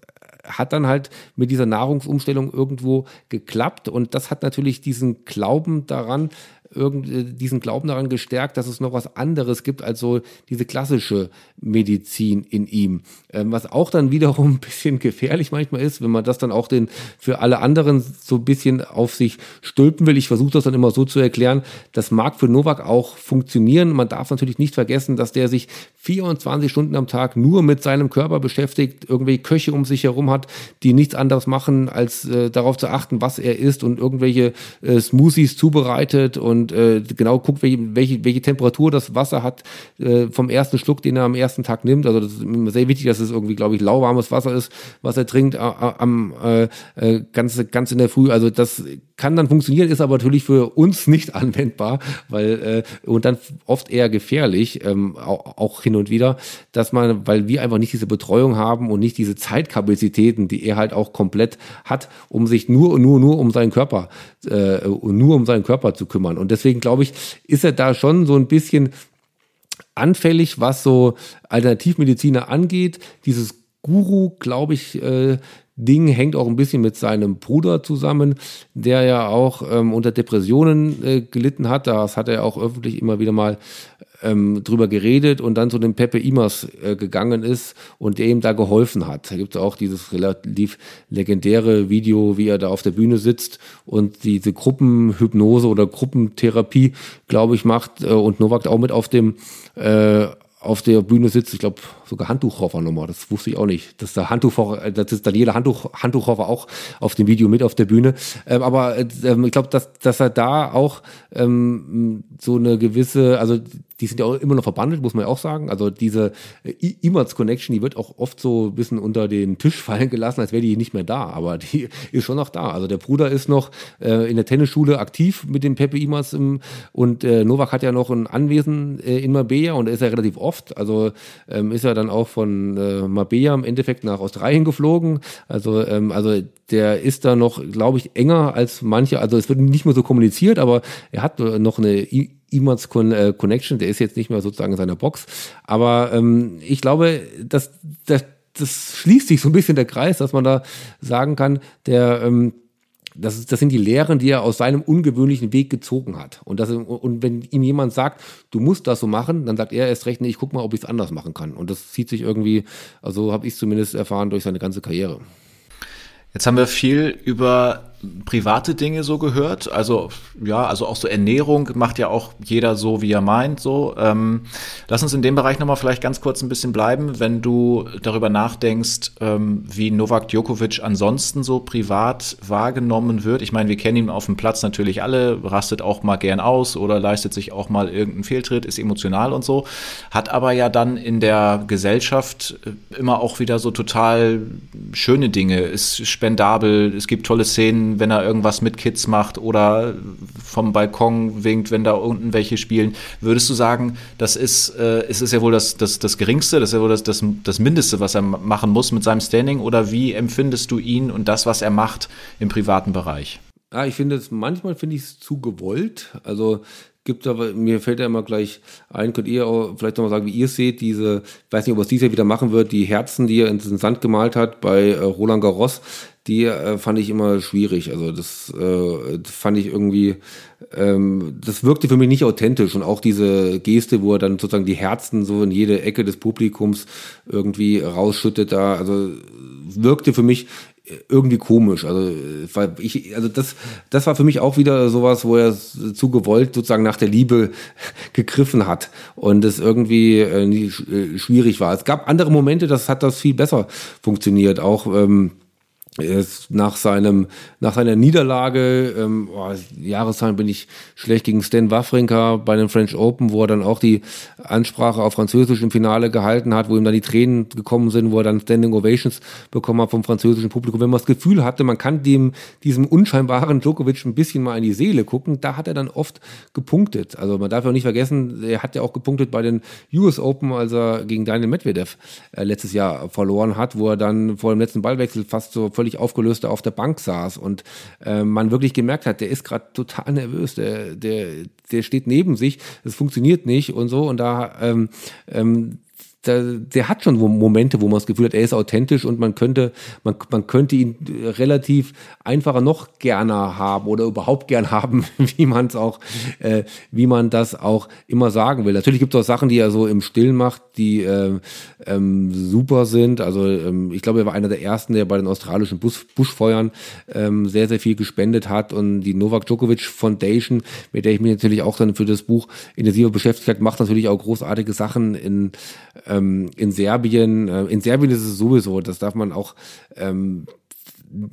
hat dann halt mit dieser Nahrungsumstellung irgendwo geklappt und das hat natürlich diesen Glauben daran irgend, äh, diesen Glauben daran gestärkt, dass es noch was anderes gibt als so diese klassische Medizin in ihm. Ähm, was auch dann wiederum ein bisschen gefährlich manchmal ist, wenn man das dann auch den, für alle anderen so ein bisschen auf sich stülpen will. Ich versuche das dann immer so zu erklären, das mag für Novak auch funktionieren. Man darf natürlich nicht vergessen, dass der sich 24 Stunden am Tag nur mit seinem Körper beschäftigt, irgendwelche Köche um sich herum hat, die nichts anderes machen, als äh, darauf zu achten, was er isst und irgendwelche äh, Smoothies zubereitet und und äh, genau guckt, welche, welche, welche Temperatur das Wasser hat äh, vom ersten Schluck, den er am ersten Tag nimmt. Also das ist sehr wichtig, dass es irgendwie, glaube ich, lauwarmes Wasser ist, was er trinkt am äh, äh, ganz, ganz in der Früh. Also das kann dann funktionieren, ist aber natürlich für uns nicht anwendbar, weil äh, und dann oft eher gefährlich, ähm, auch, auch hin und wieder, dass man, weil wir einfach nicht diese Betreuung haben und nicht diese Zeitkapazitäten, die er halt auch komplett hat, um sich nur nur nur um seinen Körper äh, nur um seinen Körper zu kümmern. Und deswegen glaube ich, ist er da schon so ein bisschen anfällig, was so Alternativmediziner angeht. Dieses Guru, glaube ich, äh, Ding hängt auch ein bisschen mit seinem Bruder zusammen, der ja auch ähm, unter Depressionen äh, gelitten hat. Das hat er auch öffentlich immer wieder mal ähm, drüber geredet und dann zu dem Pepe Imas äh, gegangen ist und der ihm da geholfen hat. Da gibt es auch dieses relativ legendäre Video, wie er da auf der Bühne sitzt und diese Gruppenhypnose oder Gruppentherapie, glaube ich, macht äh, und Novak auch mit auf dem äh, auf der Bühne sitzt, ich glaube sogar Handtuchhofer-Nummer, das wusste ich auch nicht, dass der Handtuchhofer, das ist Daniela Handtuch, Handtuchhofer auch auf dem Video mit auf der Bühne, ähm, aber äh, ich glaube, dass, dass er da auch ähm, so eine gewisse, also die sind ja auch immer noch verbandelt, muss man ja auch sagen. Also diese Immers Connection, die wird auch oft so ein bisschen unter den Tisch fallen gelassen, als wäre die nicht mehr da. Aber die ist schon noch da. Also der Bruder ist noch äh, in der Tennisschule aktiv mit dem Pepe Immers und äh, Novak hat ja noch ein Anwesen äh, in Marbella und er ist ja relativ oft. Also ähm, ist er dann auch von äh, Marbella im Endeffekt nach Australien geflogen. Also, ähm, also der ist da noch, glaube ich, enger als manche. Also es wird nicht mehr so kommuniziert, aber er hat noch eine E-Mods äh, Connection, der ist jetzt nicht mehr sozusagen in seiner Box. Aber ähm, ich glaube, dass, dass das schließt sich so ein bisschen der Kreis, dass man da sagen kann, der ähm, das, das sind die Lehren, die er aus seinem ungewöhnlichen Weg gezogen hat. Und, das, und wenn ihm jemand sagt, du musst das so machen, dann sagt er erst recht, nee, ich guck mal, ob ich es anders machen kann. Und das zieht sich irgendwie, also habe ich zumindest erfahren, durch seine ganze Karriere. Jetzt haben wir viel über private Dinge so gehört. Also ja, also auch so Ernährung macht ja auch jeder so, wie er meint. So, ähm, lass uns in dem Bereich nochmal vielleicht ganz kurz ein bisschen bleiben, wenn du darüber nachdenkst, ähm, wie Novak Djokovic ansonsten so privat wahrgenommen wird. Ich meine, wir kennen ihn auf dem Platz natürlich alle, rastet auch mal gern aus oder leistet sich auch mal irgendeinen Fehltritt, ist emotional und so, hat aber ja dann in der Gesellschaft äh, immer auch wieder so total schöne Dinge, ist spendabel, es gibt tolle Szenen wenn er irgendwas mit Kids macht oder vom Balkon winkt, wenn da unten welche spielen. Würdest du sagen, das ist, äh, es ja wohl das, das, das Geringste, das ist ja wohl das, das, das Mindeste, was er machen muss mit seinem Standing? Oder wie empfindest du ihn und das, was er macht im privaten Bereich? Ja, ich finde es, manchmal finde ich es zu gewollt. Also gibt aber, mir fällt ja immer gleich ein, könnt ihr auch vielleicht nochmal sagen, wie ihr seht, diese, ich weiß nicht, ob es dieses Jahr wieder machen wird, die Herzen, die er in den Sand gemalt hat bei äh, Roland Garros, die äh, fand ich immer schwierig. Also das äh, fand ich irgendwie, ähm, das wirkte für mich nicht authentisch. Und auch diese Geste, wo er dann sozusagen die Herzen so in jede Ecke des Publikums irgendwie rausschüttet, da, also wirkte für mich irgendwie komisch. Also, weil ich, also das, das war für mich auch wieder sowas, wo er zu gewollt sozusagen nach der Liebe gegriffen hat und es irgendwie äh, äh schwierig war. Es gab andere Momente, das hat das viel besser funktioniert. Auch ähm, nach seinem nach seiner Niederlage ähm, oh, Jahreszahlen bin ich schlecht gegen Stan Wawrinka bei den French Open, wo er dann auch die Ansprache auf Französisch im Finale gehalten hat, wo ihm dann die Tränen gekommen sind, wo er dann Standing Ovations bekommen hat vom französischen Publikum. Wenn man das Gefühl hatte, man kann dem diesem unscheinbaren Djokovic ein bisschen mal in die Seele gucken, da hat er dann oft gepunktet. Also man darf ja auch nicht vergessen, er hat ja auch gepunktet bei den US Open, als er gegen Daniel Medvedev äh, letztes Jahr verloren hat, wo er dann vor dem letzten Ballwechsel fast so völlig aufgelöst auf der Bank saß und äh, man wirklich gemerkt hat, der ist gerade total nervös, der, der, der steht neben sich, es funktioniert nicht und so und da ähm, ähm, der, der hat schon Momente, wo man das Gefühl hat, er ist authentisch und man könnte, man, man könnte ihn relativ einfacher noch gerne haben oder überhaupt gern haben, wie man es auch, äh, wie man das auch immer sagen will. Natürlich gibt es auch Sachen, die er so im Stillen macht, die äh, ähm, super sind. Also ähm, ich glaube, er war einer der ersten, der bei den australischen Bus Buschfeuern ähm, sehr, sehr viel gespendet hat und die Novak Djokovic Foundation, mit der ich mich natürlich auch dann für das Buch intensiver beschäftigt habe, macht natürlich auch großartige Sachen in ähm, in Serbien, äh, in Serbien ist es sowieso, das darf man auch ähm,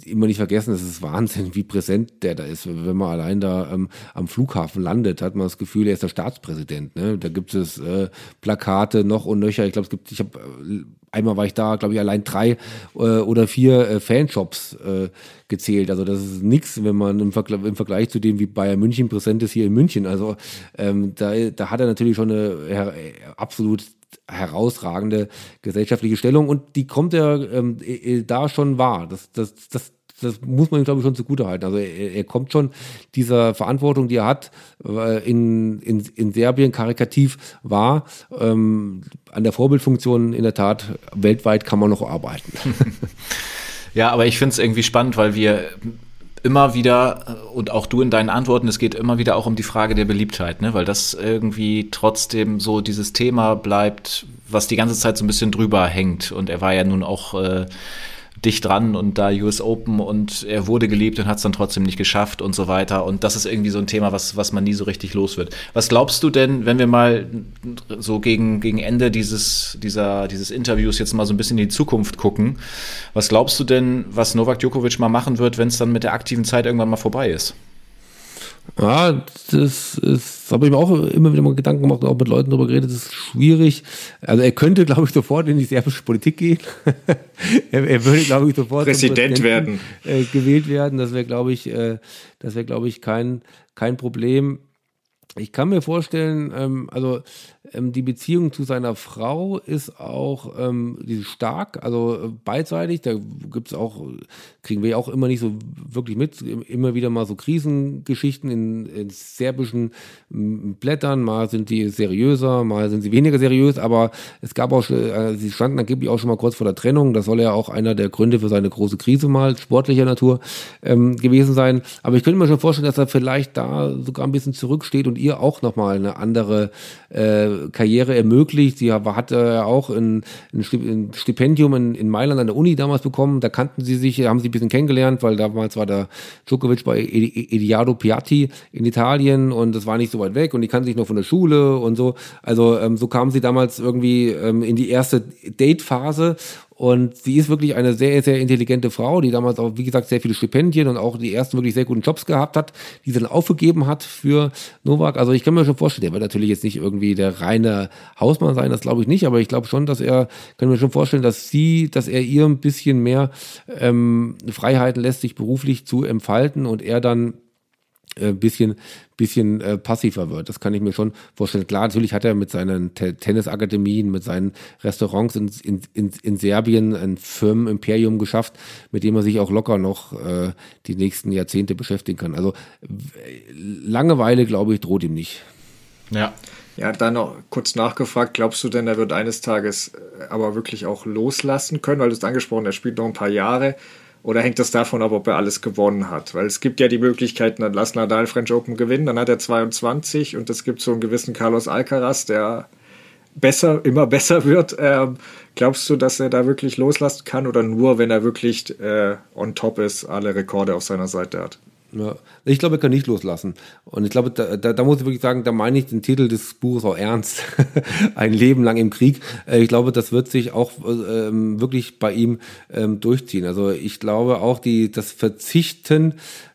immer nicht vergessen, es ist Wahnsinn, wie präsent der da ist. Wenn man allein da ähm, am Flughafen landet, hat man das Gefühl, er ist der Staatspräsident. Ne? Da gibt es äh, Plakate noch und nöcher. Ich glaube, es gibt, ich habe äh, einmal war ich da, glaube ich, allein drei äh, oder vier äh, Fanshops äh, gezählt. Also das ist nichts, wenn man im, Vergleich, im Vergleich zu dem, wie Bayern München präsent ist hier in München. Also ähm, da, da hat er natürlich schon eine absolut herausragende gesellschaftliche Stellung und die kommt er ähm, da schon wahr. Das, das, das, das muss man ihm, glaube ich, schon zugutehalten. Also er, er, kommt schon dieser Verantwortung, die er hat, äh, in, in, in Serbien karikativ wahr. Ähm, an der Vorbildfunktion in der Tat weltweit kann man noch arbeiten. ja, aber ich finde es irgendwie spannend, weil wir immer wieder, und auch du in deinen Antworten, es geht immer wieder auch um die Frage der Beliebtheit, ne? weil das irgendwie trotzdem so dieses Thema bleibt, was die ganze Zeit so ein bisschen drüber hängt. Und er war ja nun auch äh, dicht dran und da US Open und er wurde geliebt und hat es dann trotzdem nicht geschafft und so weiter. Und das ist irgendwie so ein Thema, was, was man nie so richtig los wird. Was glaubst du denn, wenn wir mal so gegen, gegen Ende dieses, dieser, dieses Interviews jetzt mal so ein bisschen in die Zukunft gucken, was glaubst du denn, was Novak Djokovic mal machen wird, wenn es dann mit der aktiven Zeit irgendwann mal vorbei ist? Ja, das ist, habe ich mir auch immer wieder mal Gedanken gemacht und auch mit Leuten darüber geredet, das ist schwierig. Also er könnte, glaube ich, sofort in die serbische Politik gehen. er, er, würde, glaube ich, sofort Präsident werden. Äh, gewählt werden. Das wäre, glaube ich, äh, das wäre, glaube ich, kein, kein Problem. Ich kann mir vorstellen, ähm, also ähm, die Beziehung zu seiner Frau ist auch ähm, stark, also äh, beidseitig. Da gibt es auch, kriegen wir auch immer nicht so wirklich mit, immer wieder mal so Krisengeschichten in, in serbischen Blättern. Mal sind die seriöser, mal sind sie weniger seriös, aber es gab auch, äh, sie standen angeblich auch schon mal kurz vor der Trennung. Das soll ja auch einer der Gründe für seine große Krise mal sportlicher Natur ähm, gewesen sein. Aber ich könnte mir schon vorstellen, dass er vielleicht da sogar ein bisschen zurücksteht und ihr auch nochmal eine andere äh, Karriere ermöglicht. Sie hatte ja auch ein, ein Stipendium in, in, Mailand an der Uni damals bekommen. Da kannten sie sich, haben sie ein bisschen kennengelernt, weil damals war der Djokovic bei Ediado Piatti in Italien und das war nicht so weit weg und die kannten sich noch von der Schule und so. Also ähm, so kamen sie damals irgendwie ähm, in die erste Date-Phase und sie ist wirklich eine sehr, sehr intelligente Frau, die damals auch, wie gesagt, sehr viele Stipendien und auch die ersten wirklich sehr guten Jobs gehabt hat, die sie dann aufgegeben hat für Novak. Also ich kann mir schon vorstellen, der wird natürlich jetzt nicht irgendwie der reine Hausmann sein, das glaube ich nicht, aber ich glaube schon, dass er, kann mir schon vorstellen, dass sie, dass er ihr ein bisschen mehr ähm, Freiheiten lässt, sich beruflich zu entfalten und er dann äh, bisschen, bisschen äh, passiver wird. Das kann ich mir schon vorstellen. Klar, natürlich hat er mit seinen Te Tennisakademien, mit seinen Restaurants in, in, in, in Serbien ein Firmenimperium geschafft, mit dem er sich auch locker noch äh, die nächsten Jahrzehnte beschäftigen kann. Also Langeweile, glaube ich, droht ihm nicht. Ja. Ja, dann noch kurz nachgefragt, glaubst du denn, er wird eines Tages äh, aber wirklich auch loslassen können? Weil du es angesprochen, er spielt noch ein paar Jahre. Oder hängt das davon ab, ob er alles gewonnen hat? Weil es gibt ja die Möglichkeit, dann lass Nadal French Open gewinnen, dann hat er 22 und es gibt so einen gewissen Carlos Alcaraz, der besser, immer besser wird. Ähm, glaubst du, dass er da wirklich loslassen kann oder nur, wenn er wirklich äh, on top ist, alle Rekorde auf seiner Seite hat? Ja. Ich glaube, er kann nicht loslassen. Und ich glaube, da, da, da muss ich wirklich sagen, da meine ich den Titel des Buches auch ernst. Ein Leben lang im Krieg. Äh, ich glaube, das wird sich auch ähm, wirklich bei ihm ähm, durchziehen. Also ich glaube auch, die, das Verzichten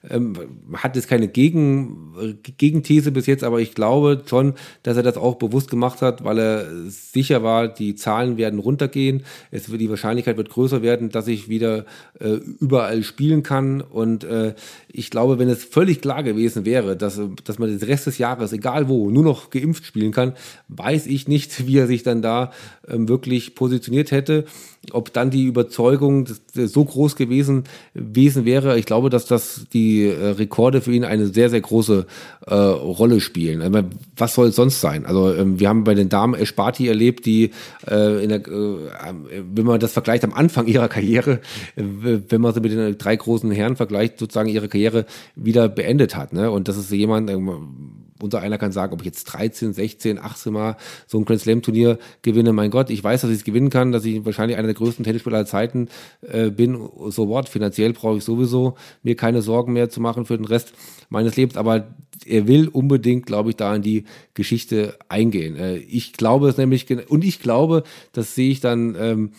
ähm, hat jetzt keine Gegen, Gegenthese bis jetzt, aber ich glaube schon, dass er das auch bewusst gemacht hat, weil er sicher war, die Zahlen werden runtergehen. Es wird, die Wahrscheinlichkeit wird größer werden, dass ich wieder äh, überall spielen kann. Und äh, ich glaube, wenn es völlig klar gewesen wäre, dass, dass man den Rest des Jahres, egal wo, nur noch geimpft spielen kann, weiß ich nicht, wie er sich dann da ähm, wirklich positioniert hätte ob dann die Überzeugung so groß gewesen, gewesen wäre. Ich glaube, dass das die äh, Rekorde für ihn eine sehr, sehr große äh, Rolle spielen. Also, was soll es sonst sein? Also ähm, wir haben bei den Damen Esparti erlebt, die äh, der, äh, wenn man das vergleicht am Anfang ihrer Karriere, äh, wenn man sie mit den drei großen Herren vergleicht, sozusagen ihre Karriere wieder beendet hat. Ne? Und das ist jemand, ähm, unser einer kann sagen, ob ich jetzt 13, 16, 18 Mal so ein Grand Slam Turnier gewinne. Mein Gott, ich weiß, dass ich es gewinnen kann, dass ich wahrscheinlich einer der größten Tennisspieler aller Zeiten äh, bin. So what? Finanziell brauche ich sowieso mir keine Sorgen mehr zu machen für den Rest meines Lebens. Aber er will unbedingt, glaube ich, da in die Geschichte eingehen. Äh, ich glaube es nämlich, und ich glaube, das sehe ich dann ähm,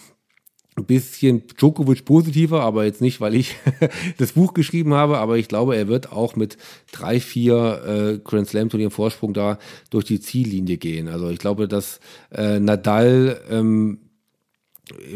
ein bisschen Djokovic positiver, aber jetzt nicht, weil ich das Buch geschrieben habe, aber ich glaube, er wird auch mit drei, vier äh, Grand Slam Turnier Vorsprung da durch die Ziellinie gehen. Also ich glaube, dass äh, Nadal ähm,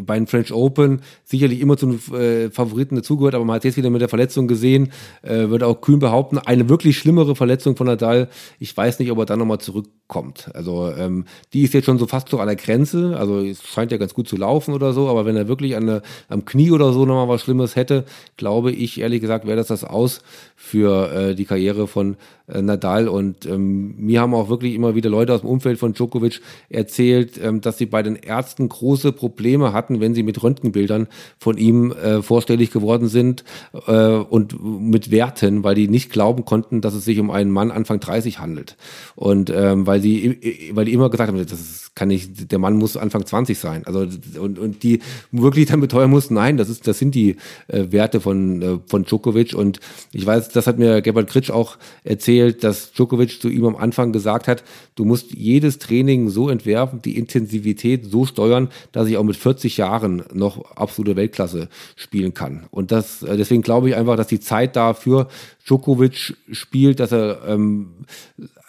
bei den French Open sicherlich immer zu äh, Favoriten dazugehört, aber man hat jetzt wieder mit der Verletzung gesehen, äh, würde auch kühn behaupten, eine wirklich schlimmere Verletzung von Nadal. Ich weiß nicht, ob er dann nochmal zurückkommt. Also ähm, die ist jetzt schon so fast so an der Grenze. Also es scheint ja ganz gut zu laufen oder so, aber wenn er wirklich der, am Knie oder so nochmal was Schlimmes hätte, glaube ich ehrlich gesagt, wäre das das aus für äh, die Karriere von äh, Nadal. Und ähm, mir haben auch wirklich immer wieder Leute aus dem Umfeld von Djokovic erzählt, ähm, dass sie bei den Ärzten große Probleme hatten, wenn sie mit Röntgenbildern von ihm äh, vorstellig geworden sind äh, und mit Werten, weil die nicht glauben konnten, dass es sich um einen Mann Anfang 30 handelt. Und ähm, weil sie, weil die immer gesagt haben, das kann nicht, der Mann muss Anfang 20 sein. Also und, und die wirklich dann beteuern mussten, nein, das ist, das sind die äh, Werte von äh, von Djokovic. Und ich weiß, das hat mir Gebhard Kritsch auch erzählt, dass Djokovic zu ihm am Anfang gesagt hat, du musst jedes Training so entwerfen, die Intensivität so steuern, dass ich auch mit 40 Jahren noch absolute Weltklasse spielen kann. Und das, äh, deswegen glaube ich einfach, dass die Zeit dafür Djokovic spielt, dass er ähm,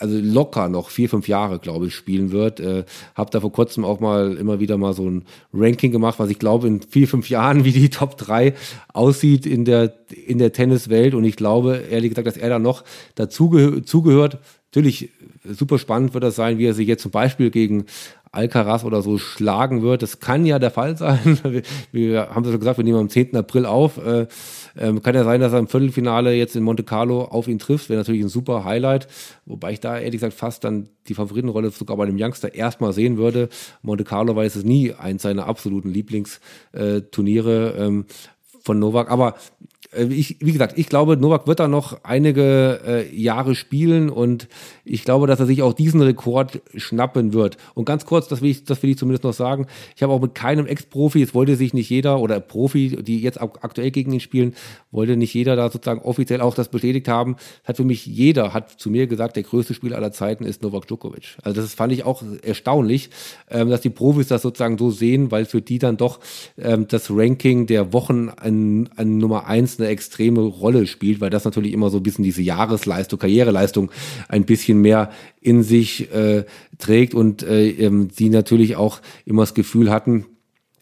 also locker noch vier, fünf Jahre, glaube ich, spielen wird. Äh, habe da vor kurzem auch mal immer wieder mal so ein Ranking gemacht, was ich glaube in vier, fünf Jahren, wie die Top 3 aussieht in der, in der Tenniswelt. Und ich glaube, ehrlich gesagt, dass er da noch dazugehört. Natürlich, super spannend wird das sein, wie er sich jetzt zum Beispiel gegen Alcaraz oder so schlagen wird. Das kann ja der Fall sein. Wir haben es schon gesagt, wir nehmen am 10. April auf. Äh, ähm, kann ja sein, dass er im Viertelfinale jetzt in Monte Carlo auf ihn trifft. Wäre natürlich ein super Highlight. Wobei ich da ehrlich gesagt fast dann die Favoritenrolle sogar bei dem Youngster erstmal sehen würde. Monte Carlo war es nie eins seiner absoluten Lieblingsturniere ähm, von Novak. Aber ich, wie gesagt, ich glaube, Novak wird da noch einige äh, Jahre spielen und ich glaube, dass er sich auch diesen Rekord schnappen wird. Und ganz kurz, das will ich, das will ich zumindest noch sagen. Ich habe auch mit keinem Ex-Profi, es wollte sich nicht jeder oder Profi, die jetzt aktuell gegen ihn spielen, wollte nicht jeder da sozusagen offiziell auch das bestätigt haben. Hat für mich jeder, hat zu mir gesagt, der größte Spieler aller Zeiten ist Novak Djokovic. Also das fand ich auch erstaunlich, ähm, dass die Profis das sozusagen so sehen, weil für die dann doch ähm, das Ranking der Wochen an, an Nummer eins eine extreme Rolle spielt, weil das natürlich immer so ein bisschen diese Jahresleistung, Karriereleistung ein bisschen mehr in sich äh, trägt und äh, ähm, sie natürlich auch immer das Gefühl hatten,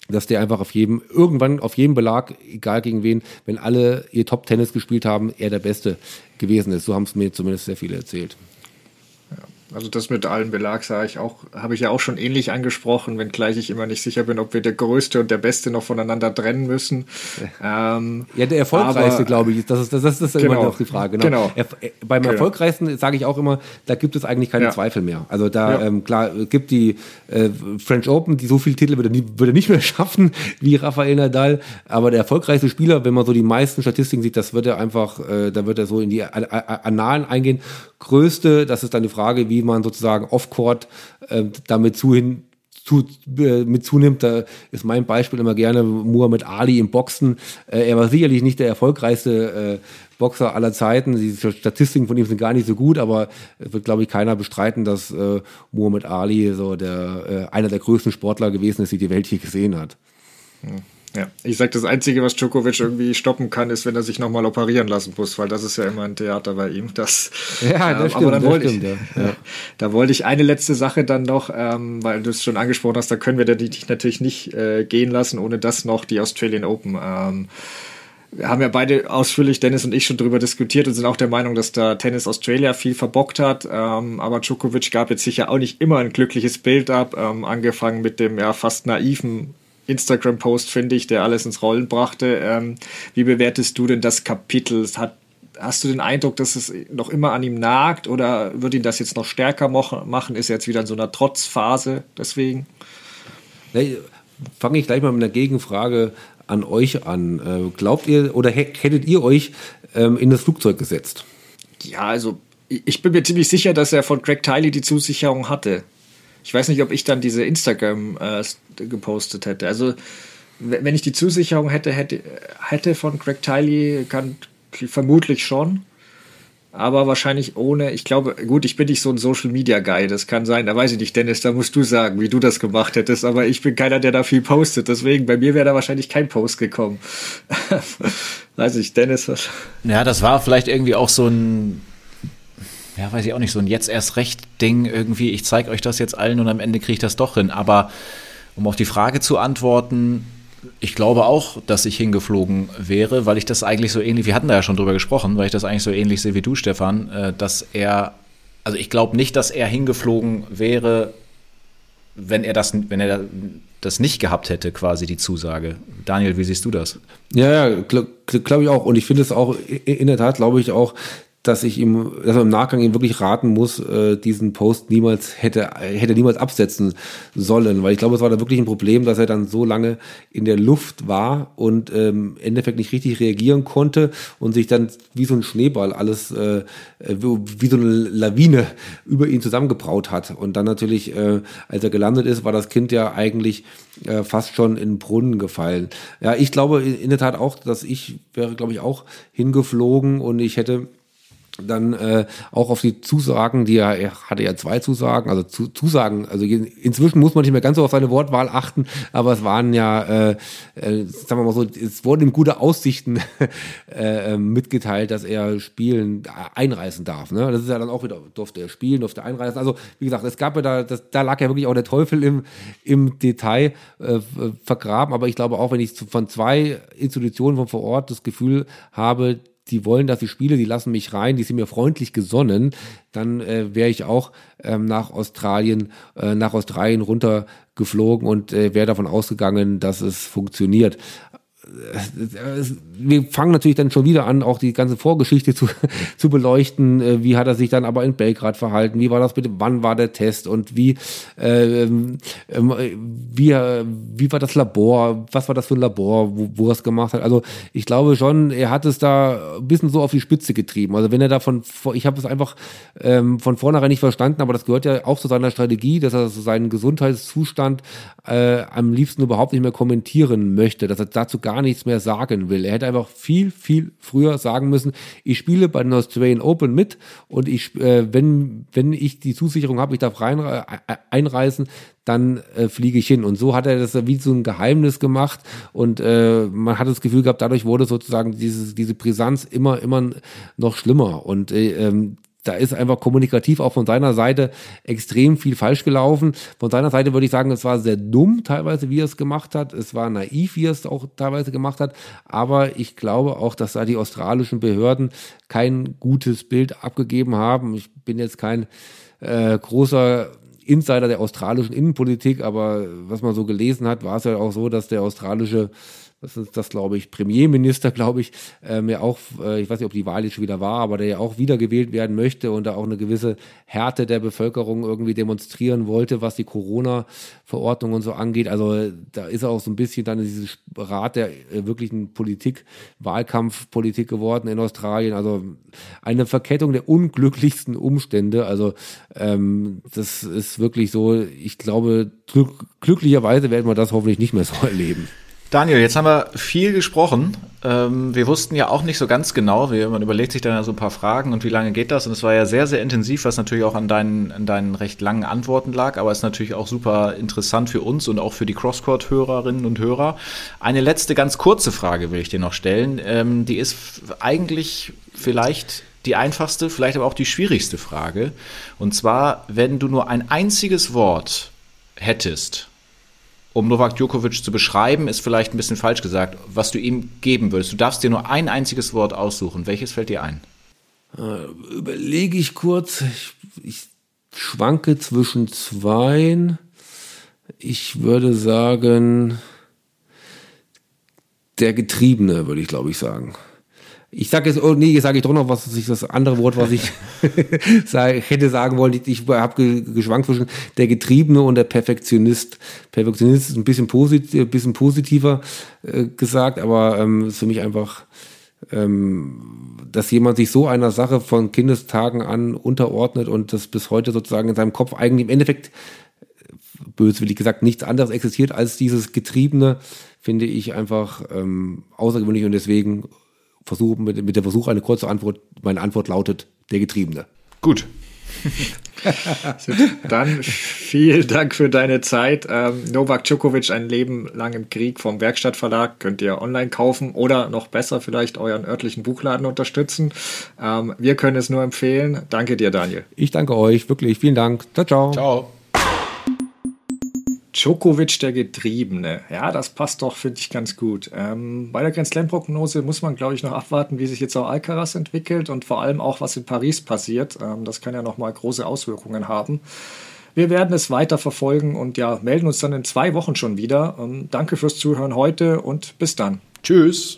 dass der einfach auf jedem, irgendwann auf jedem Belag, egal gegen wen, wenn alle ihr Top-Tennis gespielt haben, er der Beste gewesen ist. So haben es mir zumindest sehr viele erzählt. Also das mit allen Belag sage ich auch, habe ich ja auch schon ähnlich angesprochen, wenngleich ich immer nicht sicher bin, ob wir der Größte und der Beste noch voneinander trennen müssen. Ähm, ja, der erfolgreichste, glaube ich, das ist, das ist, das ist genau, immer noch die Frage. Genau. genau. Er, beim genau. erfolgreichsten sage ich auch immer, da gibt es eigentlich keine ja. Zweifel mehr. Also da, ja. ähm, klar, gibt die äh, French Open, die so viele Titel würde, würde nicht mehr schaffen wie Rafael Nadal, aber der erfolgreichste Spieler, wenn man so die meisten Statistiken sieht, das wird er einfach, äh, da wird er so in die Annalen eingehen. Größte, das ist dann die Frage, wie man sozusagen off-court äh, damit zu hin, zu, äh, mit zunimmt. Da ist mein Beispiel immer gerne Muhammad Ali im Boxen. Äh, er war sicherlich nicht der erfolgreichste äh, Boxer aller Zeiten. Die Statistiken von ihm sind gar nicht so gut, aber es wird, glaube ich, keiner bestreiten, dass äh, Muhammad Ali so der, äh, einer der größten Sportler gewesen ist, die die Welt je gesehen hat. Hm. Ja, ich sag, das Einzige, was Djokovic irgendwie stoppen kann, ist, wenn er sich nochmal operieren lassen muss, weil das ist ja immer ein Theater bei ihm. Das, ja, das ähm, stimmt, aber dann wollte stimmt, ich, ja. Da wollte ich eine letzte Sache dann noch, ähm, weil du es schon angesprochen hast, da können wir dich natürlich nicht äh, gehen lassen, ohne das noch die Australian Open. Ähm, wir haben ja beide ausführlich, Dennis und ich, schon darüber diskutiert und sind auch der Meinung, dass da Tennis Australia viel verbockt hat. Ähm, aber Djokovic gab jetzt sicher auch nicht immer ein glückliches Bild ab, ähm, angefangen mit dem ja fast naiven Instagram-Post, finde ich, der alles ins Rollen brachte. Ähm, wie bewertest du denn das Kapitel? Hat, hast du den Eindruck, dass es noch immer an ihm nagt oder wird ihn das jetzt noch stärker machen? Ist er jetzt wieder in so einer Trotzphase deswegen? Nee, Fange ich gleich mal mit einer Gegenfrage an euch an. Äh, glaubt ihr oder hättet ihr euch ähm, in das Flugzeug gesetzt? Ja, also ich bin mir ziemlich sicher, dass er von Greg Tiley die Zusicherung hatte. Ich weiß nicht, ob ich dann diese Instagram äh, gepostet hätte. Also wenn ich die Zusicherung hätte, hätte, hätte von Greg Tiley, kann vermutlich schon. Aber wahrscheinlich ohne, ich glaube, gut, ich bin nicht so ein Social Media Guy, das kann sein, da weiß ich nicht, Dennis, da musst du sagen, wie du das gemacht hättest, aber ich bin keiner, der da viel postet, deswegen, bei mir wäre da wahrscheinlich kein Post gekommen. weiß ich, Dennis? Ja, das war vielleicht irgendwie auch so ein, ja, weiß ich auch nicht, so ein jetzt erst recht Ding irgendwie, ich zeige euch das jetzt allen und am Ende kriege ich das doch hin, aber Um auf die Frage zu antworten, ich glaube auch, dass ich hingeflogen wäre, weil ich das eigentlich so ähnlich, wir hatten da ja schon drüber gesprochen, weil ich das eigentlich so ähnlich sehe wie du, Stefan, äh, dass er, also ich glaube nicht, dass er hingeflogen wäre, wenn er das, wenn er das nicht gehabt hätte, quasi die Zusage. Daniel, wie siehst du das? Ja, ja, glaube glaub ich auch. Und ich finde es auch, in der Tat glaube ich auch, dass ich ihm, dass man im Nachgang ihm wirklich raten muss, äh, diesen Post niemals hätte, hätte niemals absetzen sollen, weil ich glaube, es war da wirklich ein Problem, dass er dann so lange in der Luft war und ähm, im Endeffekt nicht richtig reagieren konnte und sich dann wie so ein Schneeball alles, äh, wie so eine Lawine über ihn zusammengebraut hat. Und dann natürlich, äh, als er gelandet ist, war das Kind ja eigentlich äh, fast schon in den Brunnen gefallen. Ja, ich glaube in der Tat auch, dass ich wäre, glaube ich, auch hingeflogen und ich hätte dann äh, auch auf die Zusagen, die er, er hatte ja zwei Zusagen, also zu, Zusagen, also inzwischen muss man nicht mehr ganz so auf seine Wortwahl achten, aber es waren ja, äh, äh, sagen wir mal so, es wurden ihm gute Aussichten äh, ähm, mitgeteilt, dass er spielen, einreisen darf. Ne? Das ist ja dann auch wieder, durfte er spielen, durfte einreisen. Also wie gesagt, es gab ja da, das, da lag ja wirklich auch der Teufel im, im Detail äh, vergraben, aber ich glaube auch, wenn ich von zwei Institutionen von vor Ort das Gefühl habe, die wollen, dass ich spiele, die lassen mich rein, die sind mir freundlich gesonnen, dann äh, wäre ich auch ähm, nach Australien, äh, nach Australien runtergeflogen und äh, wäre davon ausgegangen, dass es funktioniert wir fangen natürlich dann schon wieder an, auch die ganze Vorgeschichte zu, zu beleuchten. Äh, wie hat er sich dann aber in Belgrad verhalten? Wie war das bitte? Wann war der Test? Und wie, äh, ähm, wie, wie war das Labor? Was war das für ein Labor, wo, wo er es gemacht hat? Also ich glaube schon, er hat es da ein bisschen so auf die Spitze getrieben. Also wenn er davon, ich habe es einfach ähm, von vornherein nicht verstanden, aber das gehört ja auch zu seiner Strategie, dass er seinen Gesundheitszustand äh, am liebsten überhaupt nicht mehr kommentieren möchte, dass er dazu gar nichts mehr sagen will. Er hätte einfach viel, viel früher sagen müssen, ich spiele bei den Australian Open mit und ich, äh, wenn, wenn ich die Zusicherung habe, ich darf rein, äh, einreisen, dann äh, fliege ich hin. Und so hat er das wie so ein Geheimnis gemacht und äh, man hat das Gefühl gehabt, dadurch wurde sozusagen diese, diese Brisanz immer, immer noch schlimmer. Und äh, ähm, da ist einfach kommunikativ auch von seiner Seite extrem viel falsch gelaufen. Von seiner Seite würde ich sagen, es war sehr dumm teilweise, wie er es gemacht hat. Es war naiv, wie er es auch teilweise gemacht hat. Aber ich glaube auch, dass da die australischen Behörden kein gutes Bild abgegeben haben. Ich bin jetzt kein äh, großer Insider der australischen Innenpolitik, aber was man so gelesen hat, war es ja auch so, dass der australische das ist das, glaube ich, Premierminister, glaube ich, ähm, ja auch, äh, ich weiß nicht, ob die Wahl jetzt schon wieder war, aber der ja auch wiedergewählt werden möchte und da auch eine gewisse Härte der Bevölkerung irgendwie demonstrieren wollte, was die Corona-Verordnung und so angeht. Also da ist auch so ein bisschen dann dieses Rat der äh, wirklichen Politik, Wahlkampfpolitik geworden in Australien. Also eine Verkettung der unglücklichsten Umstände. Also ähm, das ist wirklich so, ich glaube, glück glücklicherweise werden wir das hoffentlich nicht mehr so erleben. Daniel, jetzt haben wir viel gesprochen. Ähm, wir wussten ja auch nicht so ganz genau, man überlegt sich dann ja so ein paar Fragen und wie lange geht das. Und es war ja sehr, sehr intensiv, was natürlich auch an deinen, an deinen recht langen Antworten lag, aber es ist natürlich auch super interessant für uns und auch für die Crosscourt-Hörerinnen und Hörer. Eine letzte ganz kurze Frage will ich dir noch stellen. Ähm, die ist eigentlich vielleicht die einfachste, vielleicht aber auch die schwierigste Frage. Und zwar, wenn du nur ein einziges Wort hättest, um Novak Djokovic zu beschreiben, ist vielleicht ein bisschen falsch gesagt, was du ihm geben würdest. Du darfst dir nur ein einziges Wort aussuchen. Welches fällt dir ein? Äh, überlege ich kurz. Ich, ich schwanke zwischen zwei. Ich würde sagen, der Getriebene, würde ich glaube ich sagen. Ich sage jetzt, oh nee, jetzt sage ich doch noch was, ich das andere Wort, was ich hätte sagen wollen. Ich, ich habe geschwankt zwischen der Getriebene und der Perfektionist. Perfektionist ist ein bisschen, posit ein bisschen positiver äh, gesagt, aber ähm, ist für mich einfach, ähm, dass jemand sich so einer Sache von Kindestagen an unterordnet und das bis heute sozusagen in seinem Kopf eigentlich im Endeffekt böswillig gesagt nichts anderes existiert als dieses Getriebene, finde ich einfach ähm, außergewöhnlich und deswegen versuchen mit, mit der Versuch eine kurze Antwort. Meine Antwort lautet der Getriebene. Gut. Dann vielen Dank für deine Zeit. Ähm, Novak Djokovic, ein Leben lang im Krieg vom Werkstattverlag, könnt ihr online kaufen oder noch besser vielleicht euren örtlichen Buchladen unterstützen. Ähm, wir können es nur empfehlen. Danke dir, Daniel. Ich danke euch, wirklich. Vielen Dank. Ciao, ciao. Ciao. Djokovic der Getriebene. Ja, das passt doch, finde ich, ganz gut. Ähm, bei der Grand Slam-Prognose muss man, glaube ich, noch abwarten, wie sich jetzt auch Alcaraz entwickelt und vor allem auch, was in Paris passiert. Ähm, das kann ja nochmal große Auswirkungen haben. Wir werden es weiter verfolgen und ja, melden uns dann in zwei Wochen schon wieder. Ähm, danke fürs Zuhören heute und bis dann. Tschüss.